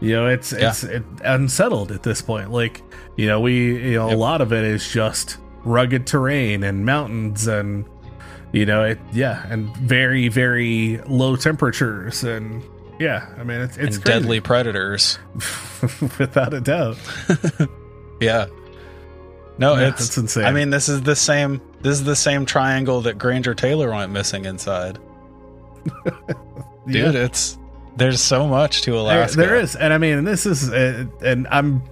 You know, it's Yeah. it's it, unsettled at this point. Like, you know, we you know a lot of it is just rugged terrain and mountains and you know it yeah and very very low temperatures and yeah i mean it's it's and crazy. deadly predators. without a doubt Yeah. No, Yeah, it's insane. I mean, this is the same. This is the same triangle that Granger Taylor went missing inside. Dude, it's there's so much to There- Alaska. there is, and I mean, this is, uh, and I'm.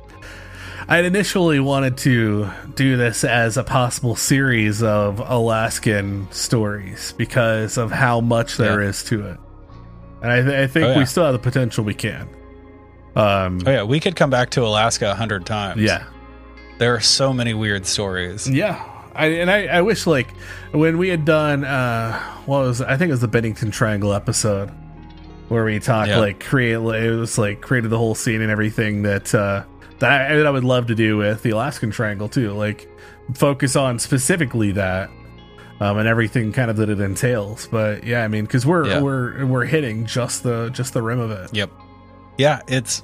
I initially wanted to do this as a possible series of Alaskan stories because of how much there is Yeah. to it, and I, th- I think Oh, yeah. we still have the potential we can. Um, Oh yeah, we could come back to Alaska a hundred times. yeah, there are so many weird stories. yeah. I, and I, I wish like when we had done uh what was? I think it was the Bennington Triangle episode where we talk Yeah. like create it was like created the whole scene and everything that uh that I, that I would love to do with the Alaskan Triangle too like focus on specifically that um and everything kind of that it entails but yeah I mean because we're Yeah. we're we're hitting just the just the rim of it Yep. Yeah, it's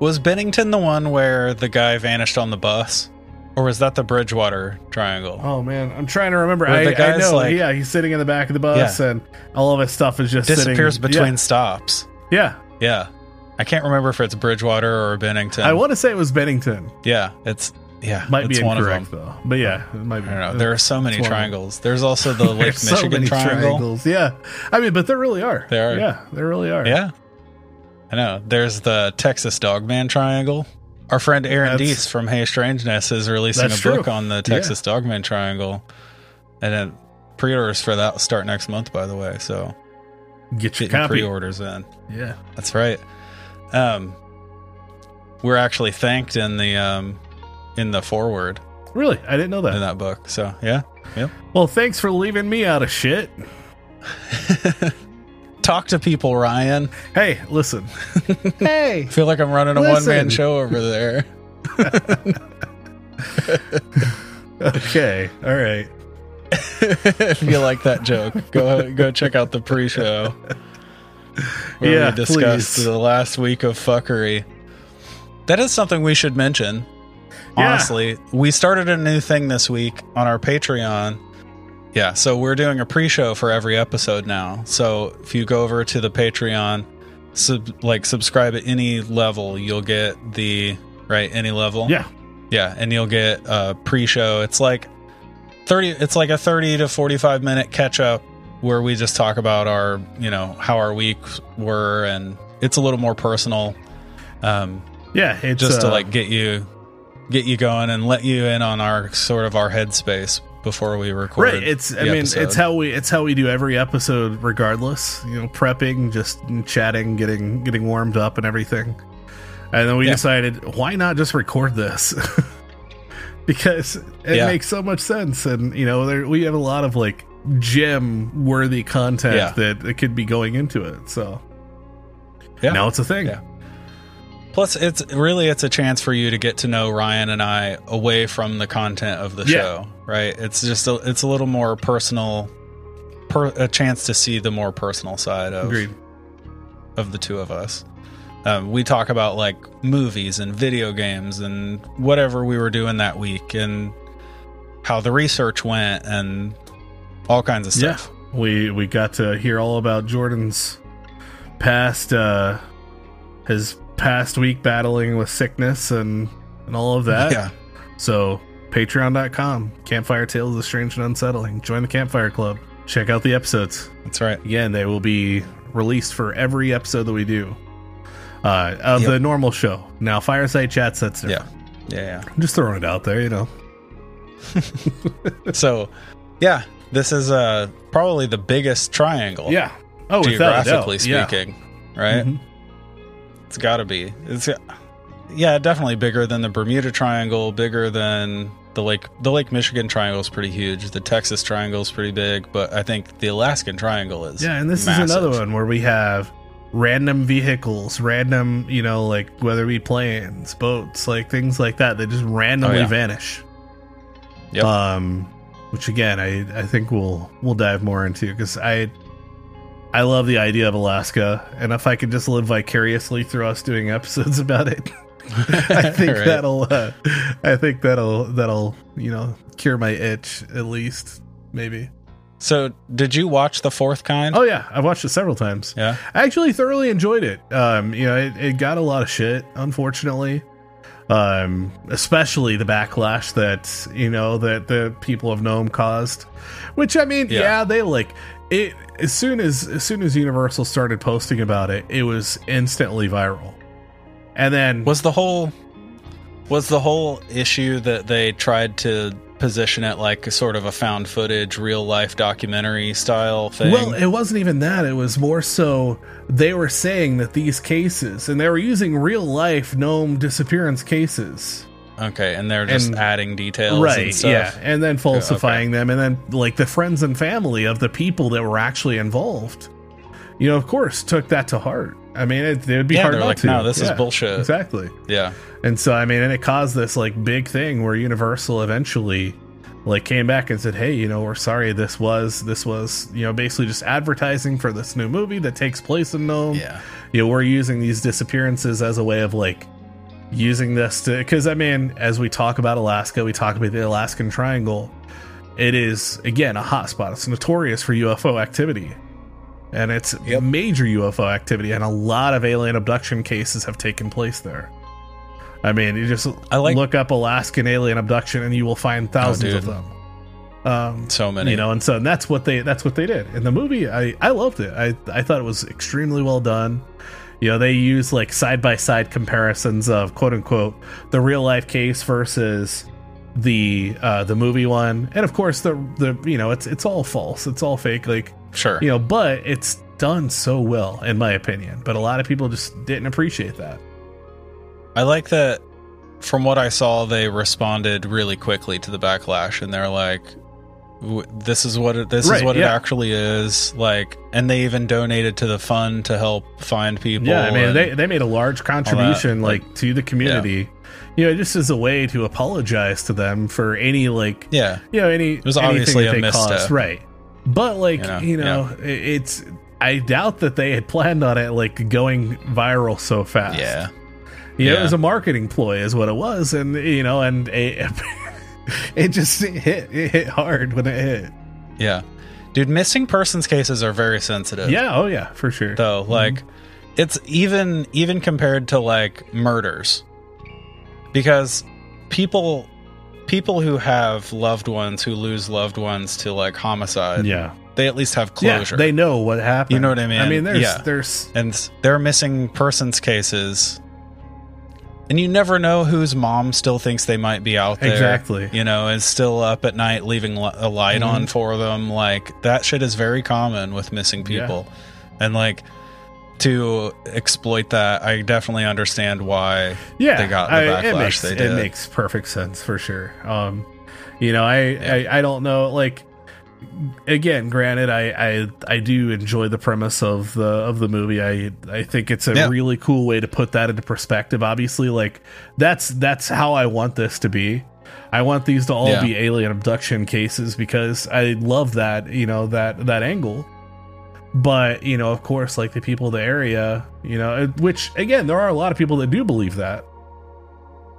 was Bennington the one where the guy vanished on the bus, or was that the Bridgewater Triangle? Oh man, I'm trying to remember. Where I, the I know. like- yeah, he's sitting in the back of the bus, Yeah. and all of his stuff is just Disappears sitting, between stops. Yeah, Yeah, I can't remember if it's Bridgewater or Bennington. I want to say it was Bennington. Yeah, it's yeah, Might it's be one of incorrect them. though, but yeah, it might be. I don't know. There are so many It's one of them. triangles. There's also the Lake There's so Michigan Triangle. triangles. Yeah, I mean, but there really are. There are. Yeah, there really are. Yeah, I know. There's the Texas Dogman Triangle. Our friend Aaron That's- Deese from Hey Strangeness is releasing a book true. on the Texas Dogman Triangle, and then pre-orders for that start next month. By the way, so Get your copy. pre-orders in. Yeah. That's right. Um, we're actually thanked in the um in the forward Really, I didn't know that. in that book. So yeah, yep. Well, thanks for leaving me out of shit. Talk to people, Ryan. Hey, listen. hey. I feel like I'm running a one man show over there. Okay. All right. if you like that joke, go go check out the pre-show where Yeah, we discussed please. the last week of fuckery. That is something we should mention. Yeah. Honestly, we started a new thing this week on our Patreon. Yeah, so we're doing a pre-show for every episode now. So if you go over to the Patreon, sub, like subscribe at any level, you'll get the right any level. Yeah. Yeah, and you'll get a pre-show. It's like 30 it's like a 30 to 45 minute catch up where we just talk about our, you know, how our weeks were and it's a little more personal. Um Yeah. It's just to uh, like get you get you going and let you in on our sort of our headspace before we record. Right. It's I mean episode. it's how we it's how we do every episode regardless. You know, prepping, just chatting, getting getting warmed up and everything. And then we Yeah. decided why not just record this? because it Yeah. makes so much sense and you know, there we have a lot of like gem worthy content Yeah. that, that could be going into it. So Yeah. now it's a thing. Plus, it's really it's a chance for you to get to know Ryan and I away from the content of the Yeah. show, right? It's just a, it's a little more personal, per, a chance to see the more personal side of Agreed. of the two of us. Um, we talk about like movies and video games and whatever we were doing that week and how the research went and all kinds of stuff. Yeah, we we got to hear all about Jordan's past uh his past week battling with sickness and and all of that. Yeah. So patreon.com, Campfire Tales of the Strange and Unsettling. Join the Campfire Club. Check out the episodes. That's right. Again, they will be released for every episode that we do. Uh, of Yep. the normal show. Now, Fireside Chats, that's Yeah. different. Yeah. I'm just throwing it out there, you know. So, yeah, this is uh, probably the biggest triangle. Yeah. Oh, without a doubt. geographically Yeah. speaking, right? Mhm. It's got to be. It's yeah, definitely bigger than the Bermuda Triangle, bigger than the Lake the Lake Michigan Triangle is pretty huge. The Texas Triangle is pretty big, but I think the Alaskan Triangle is Yeah, and this massive. is another one where we have random vehicles, random, you know, like whether it be planes, boats, like things like that, that just randomly Oh, yeah. vanish. Yep. Um, which again, I I think we'll we'll dive more into because I I love the idea of Alaska, and if I could just live vicariously through us doing episodes about it, I think Right. that'll uh, I think that'll that'll you know cure my itch at least maybe. So, did you watch the fourth kind? Oh yeah, I've watched it several times. yeah. I actually thoroughly enjoyed it. Um, you know, it, it got a lot of shit, unfortunately. Um, especially the backlash that you know that the people of Nome caused. Which I mean, Yeah. yeah, they like it. As soon as as soon as Universal started posting about it, it was instantly viral. And then Was the whole was the whole issue that they tried to position it like a sort of a found footage, real life documentary style thing? Well, it wasn't even that. It was more so they were saying that these cases, and they were using real life Nome disappearance cases. Okay, and they're just and- adding details, right And stuff. yeah and then oh, falsifying them and then like the friends and family of the people that were actually involved you know of course took that to heart i mean it, it would be Yeah, hard not like, to "No, this is bullshit." exactly yeah. and so i mean and it caused this like big thing where universal eventually like came back and said hey you know we're sorry this was this was you know basically just advertising for this new movie that takes place in nome Yeah. you know we're using these disappearances as a way of like using this to because i mean as we talk about alaska we talk about the alaskan triangle it is again a hotspot. It's notorious for ufo activity. And it's Yep. major ufo activity and a lot of alien abduction cases have taken place there. I mean you just I like- look up alaskan alien abduction and you will find thousands of them. Um So many. you know and so and that's what they that's what they did. In the movie i i loved it. I i thought it was extremely well done you know they use like side by side comparisons of quote unquote the real life case versus the uh the movie one. And of course the the you know it's it's all false. It's all fake. Like Sure. you know but it's done so well in my opinion. But a lot of people just didn't appreciate that. I like that from what I saw, they responded really quickly to the backlash and they're like, this is what it, this Right, is what it actually is like and they even donated to the fund to help find people Yeah, I mean, they, they made a large contribution, like- like, to the community. You know, just as a way to apologize to them for any like, yeah you know, any was anything obviously a they misstep. caused, right? But like, You know, you know, i it's. I doubt that they had planned on it like going viral so fast. yeah you know, yeah. it was a marketing ploy, is what it was, and you know, and it, it just hit it hit hard when it hit. yeah dude missing persons cases are very sensitive Yeah, oh yeah, for sure. though mm-hmm. like it's even even compared to like murders because people people who have loved ones who lose loved ones to like homicide yeah, they at least have closure yeah, they know what happened. You know what I mean? I mean, there's Yeah. there's and their missing persons cases and you never know whose mom still thinks they might be out there. Exactly. You know, is still up at night leaving a light Mm-hmm. on for them. Like that shit is very common with missing people. And like to exploit that, I definitely understand why yeah, they got the I- backlash it makes they it makes perfect sense for sure. Um, you know, I, I I don't know like again, granted, I, I I do enjoy the premise of the of the movie. I I think it's a Yeah. really cool way to put that into perspective. Obviously, like that's that's how I want this to be. I want these to all Yeah. be alien abduction cases because I love that you know that that angle. But you know, of course, like the people of the area, you know, which again, there are a lot of people that do believe that,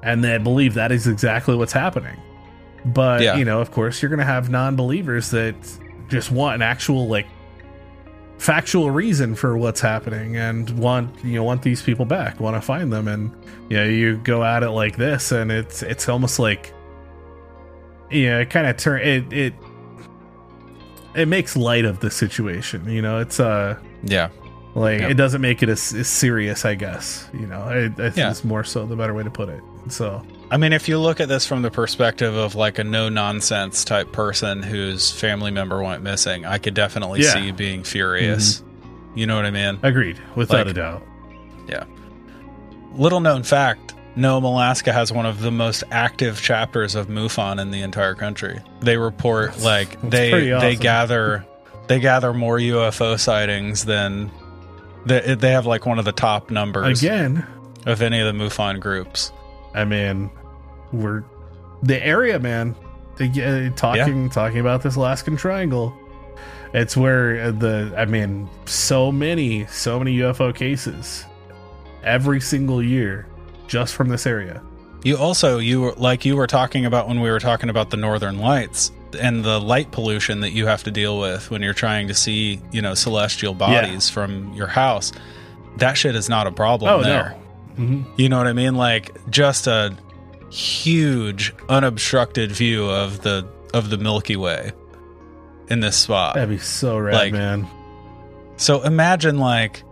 and that believe that is exactly what's happening. But Yeah. you know, of course, you're going to have non-believers that just want an actual like factual reason for what's happening and want you know want these people back, want to find them, and you know, you go at it like this, and it's it's almost like you know, it kind of turn it it it makes light of the situation. You know, it's uh Yeah. like Yeah. it doesn't make it as, as serious, I guess. You know, I, I think Yeah. it's more so the better way to put it. So I mean, if you look at this from the perspective of like a no nonsense type person whose family member went missing, I could definitely Yeah. see you being furious. Mm-hmm. You know what I mean? agreed, without Like- a doubt. Yeah. Little known fact Nome, Alaska has one of the most active chapters of MUFON in the entire country. They report like that's they pretty they gather they gather more UFO sightings than they, they have like one of the top numbers Again, of any of the MUFON groups. I mean, we're the area, man. The, uh, talking talking about this Alaskan Triangle. It's where uh, the I mean, so many so many UFO cases every single year just from this area. You also you were like you were talking about when we were talking about the northern lights and the light pollution that you have to deal with when you're trying to see, you know, celestial bodies from your house. That shit is not a problem Oh there. no. hmm You know what I mean? Like just a huge unobstructed view of the of the Milky Way in this spot. That'd be so rad, Like- man. So imagine like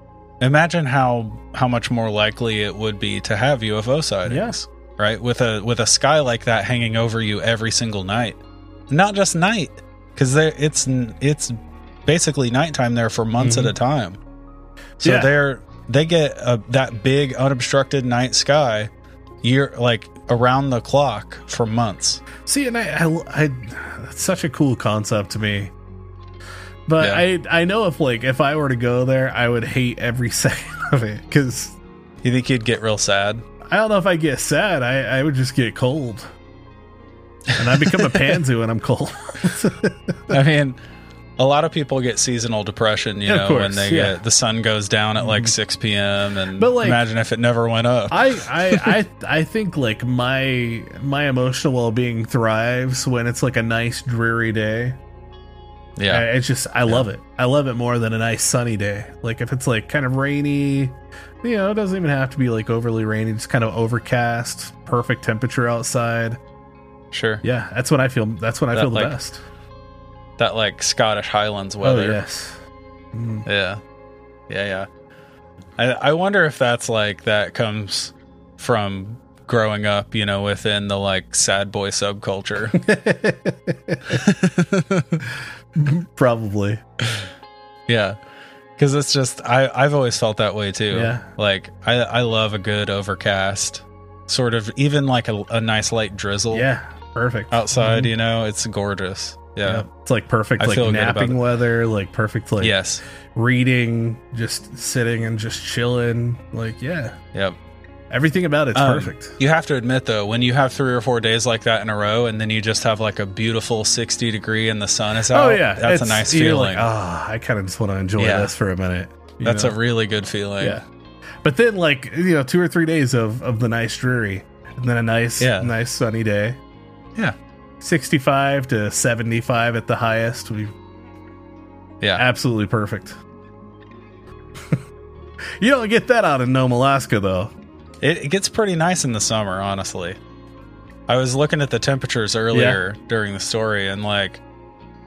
imagine how how much more likely it would be to have UFO sightings. Right? With a with a sky like that hanging over you every single night. Not just night cuz there it's it's basically nighttime there for months Mhm. at a time. So Yeah. they're they get a, that big unobstructed night sky year like around the clock for months. See, and I, I, I it's such a cool concept to me. But Yeah. I, I know if like if I were to go there, I would hate every second of it because You think you'd get real sad? I don't know if I get sad. I, I would just get cold, and I become a pansy when I'm cold. I mean, a lot of people get seasonal depression, you Of know, course, when they yeah. Mm-hmm. get the sun goes down at like 6 p.m. and But, like, imagine if it never went up. I, I, I, I think like my my emotional well being thrives when it's like a nice dreary day. yeah. I- it's just I love it. I love it more than a nice sunny day. Like if it's like kind of rainy, you know, it doesn't even have to be like overly rainy, just kind of overcast, perfect temperature outside. sure. Yeah, that's when I feel that's when I That, feel the like, best. That like Scottish Highlands Oh weather. yes. Mm. Yeah. Yeah, yeah. I I wonder if that's like that comes from growing up, you know, within the like sad boy subculture. Probably. yeah. Cuz it's just I I've always felt that way too. Yeah. Like I I love a good overcast sort of even like a, a nice light drizzle Yeah. Perfect. outside, Mhm. you know, it's gorgeous. Yeah. Yeah. It's like perfect I like feel good about napping weather, like perfect like yes. reading, just sitting and just chilling. Like, yeah. Yep. Everything about it's Um, perfect. You have to admit though, when you have three or four days like that in a row, and then you just have like a beautiful sixty degree and the sun is out. Oh yeah, that's a nice you're feeling. Like, ah, I kind of just want to enjoy Yeah. this for a minute. that's know? a really good feeling. yeah. But then, like you know, two or three days of of the nice dreary, and then a nice, Yeah. nice sunny day. Yeah. Sixty-five to seventy-five at the highest. We yeah. absolutely perfect. you don't get that out of Nome, Alaska, though. It, it gets pretty nice in the summer, honestly. I was looking at the temperatures earlier during the story, and like,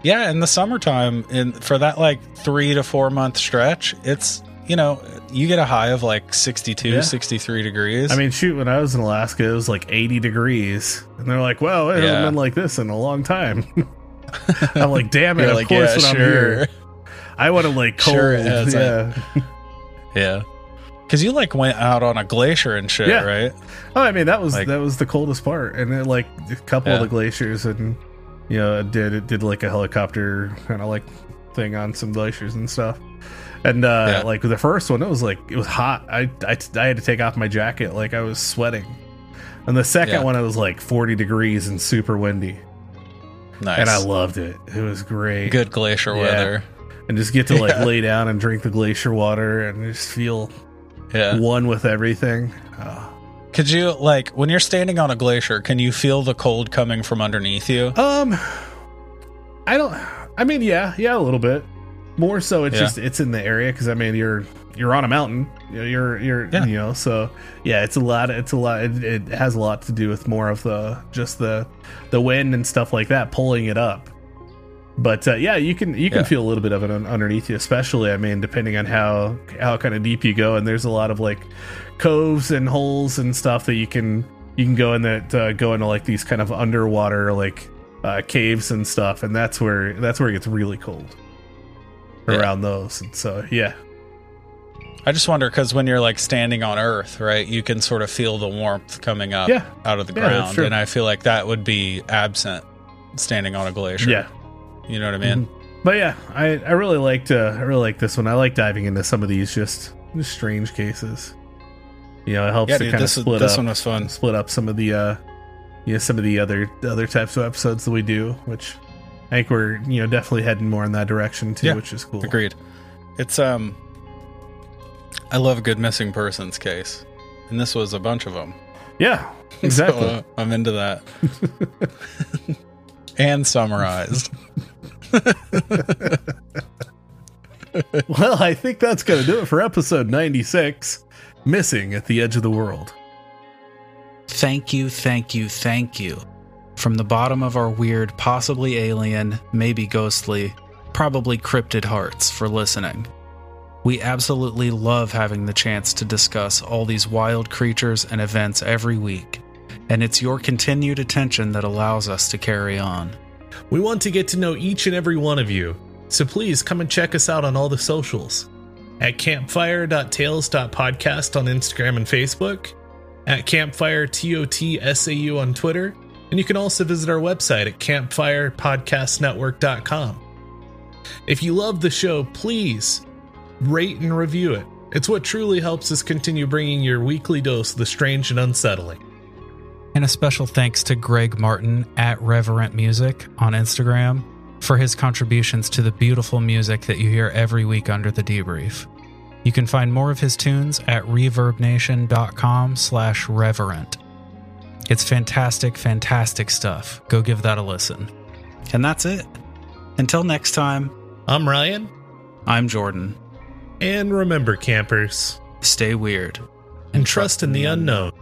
yeah, in the summertime, in for that like three to four month stretch, it's you know, you get a high of like 62, Yeah. 63 degrees. I mean, shoot, when I was in Alaska, it was like 80 degrees. And they're like, well, it Yeah. hasn't been like this in a long time. I'm like, damn it, of like, course yeah, when sure. I'm here. I want to like cold. Sure yeah. Yeah. Cause you like went out on a glacier and shit, Yeah. right? Oh, I mean, that was Like- that was the coldest part. And then like a couple of the glaciers and you know, it did it did like a helicopter kind of like thing on some glaciers and stuff. And uh Yeah. like the first one, it was like it was hot. I, I I had to take off my jacket like I was sweating. And the second Yeah. one, it was like 40 degrees and super windy. Nice. and I loved it. It was great. Good glacier Yeah. weather. And just get to like lay down and drink the glacier water and just feel Yeah. one with everything. Oh. Could you like when you're standing on a glacier, can you feel the cold coming from underneath you? Um, I don't. I mean, yeah, yeah, a little bit. More so, it's Yeah. just it's in the area because I mean, you're you're on a mountain. You're you're Yeah. you know, so yeah, it's a lot. It's a lot. It, it has a lot to do with more of the just the the wind and stuff like that pulling it up. But uh, yeah, you can you can Yeah. feel a little bit of it un- underneath you, especially I mean, depending on how how kind of deep you go. And there's a lot of like coves and holes and stuff that you can you can go in that uh, go into like these kind of underwater like uh, caves and stuff, and that's where that's where it gets really cold Yeah. around those. And so yeah, I just wonder because when you're like standing on Earth, right, you can sort of feel the warmth coming up Yeah. out of the Yeah, ground, and I feel like that would be absent standing on a glacier. yeah. you know what I mean. Mhm. But yeah, I I really liked uh, I really like this one. I like diving into some of these just, just strange cases. You know, it helps Yeah, to kind of split this up one was fun. split up some of the uh you know some of the other other types of episodes that we do, which I think we're you know definitely heading more in that direction too, Yeah, which is cool. Agreed. It's um, I love a good missing persons case, and this was a bunch of them. Yeah, exactly. So, uh, I'm into that. and summarized. well, I think that's gonna do it for episode ninety six, missing at the edge of the world. Thank you, thank you, thank you. From the bottom of our weird, possibly alien, maybe ghostly, probably cryptid hearts for listening. We absolutely love having the chance to discuss all these wild creatures and events every week, and it's your continued attention that allows us to carry on. We want to get to know each and every one of you, so please come and check us out on all the socials at campfire.tales.podcast on Instagram and Facebook, at campfire TOTSAU on Twitter, and you can also visit our website at campfirepodcastnetwork.com. If you love the show, please rate and review it. It's what truly helps us continue bringing your weekly dose of the strange and unsettling. And a special thanks to Greg Martin at Reverent Music on Instagram for his contributions to the beautiful music that you hear every week under the debrief. You can find more of his tunes at reverbnation.com slash reverent. It's fantastic, fantastic stuff. Go give that a listen. And that's it. Until next time, I'm Ryan, I'm Jordan. and remember, campers, Stay weird. and trust in the unknown.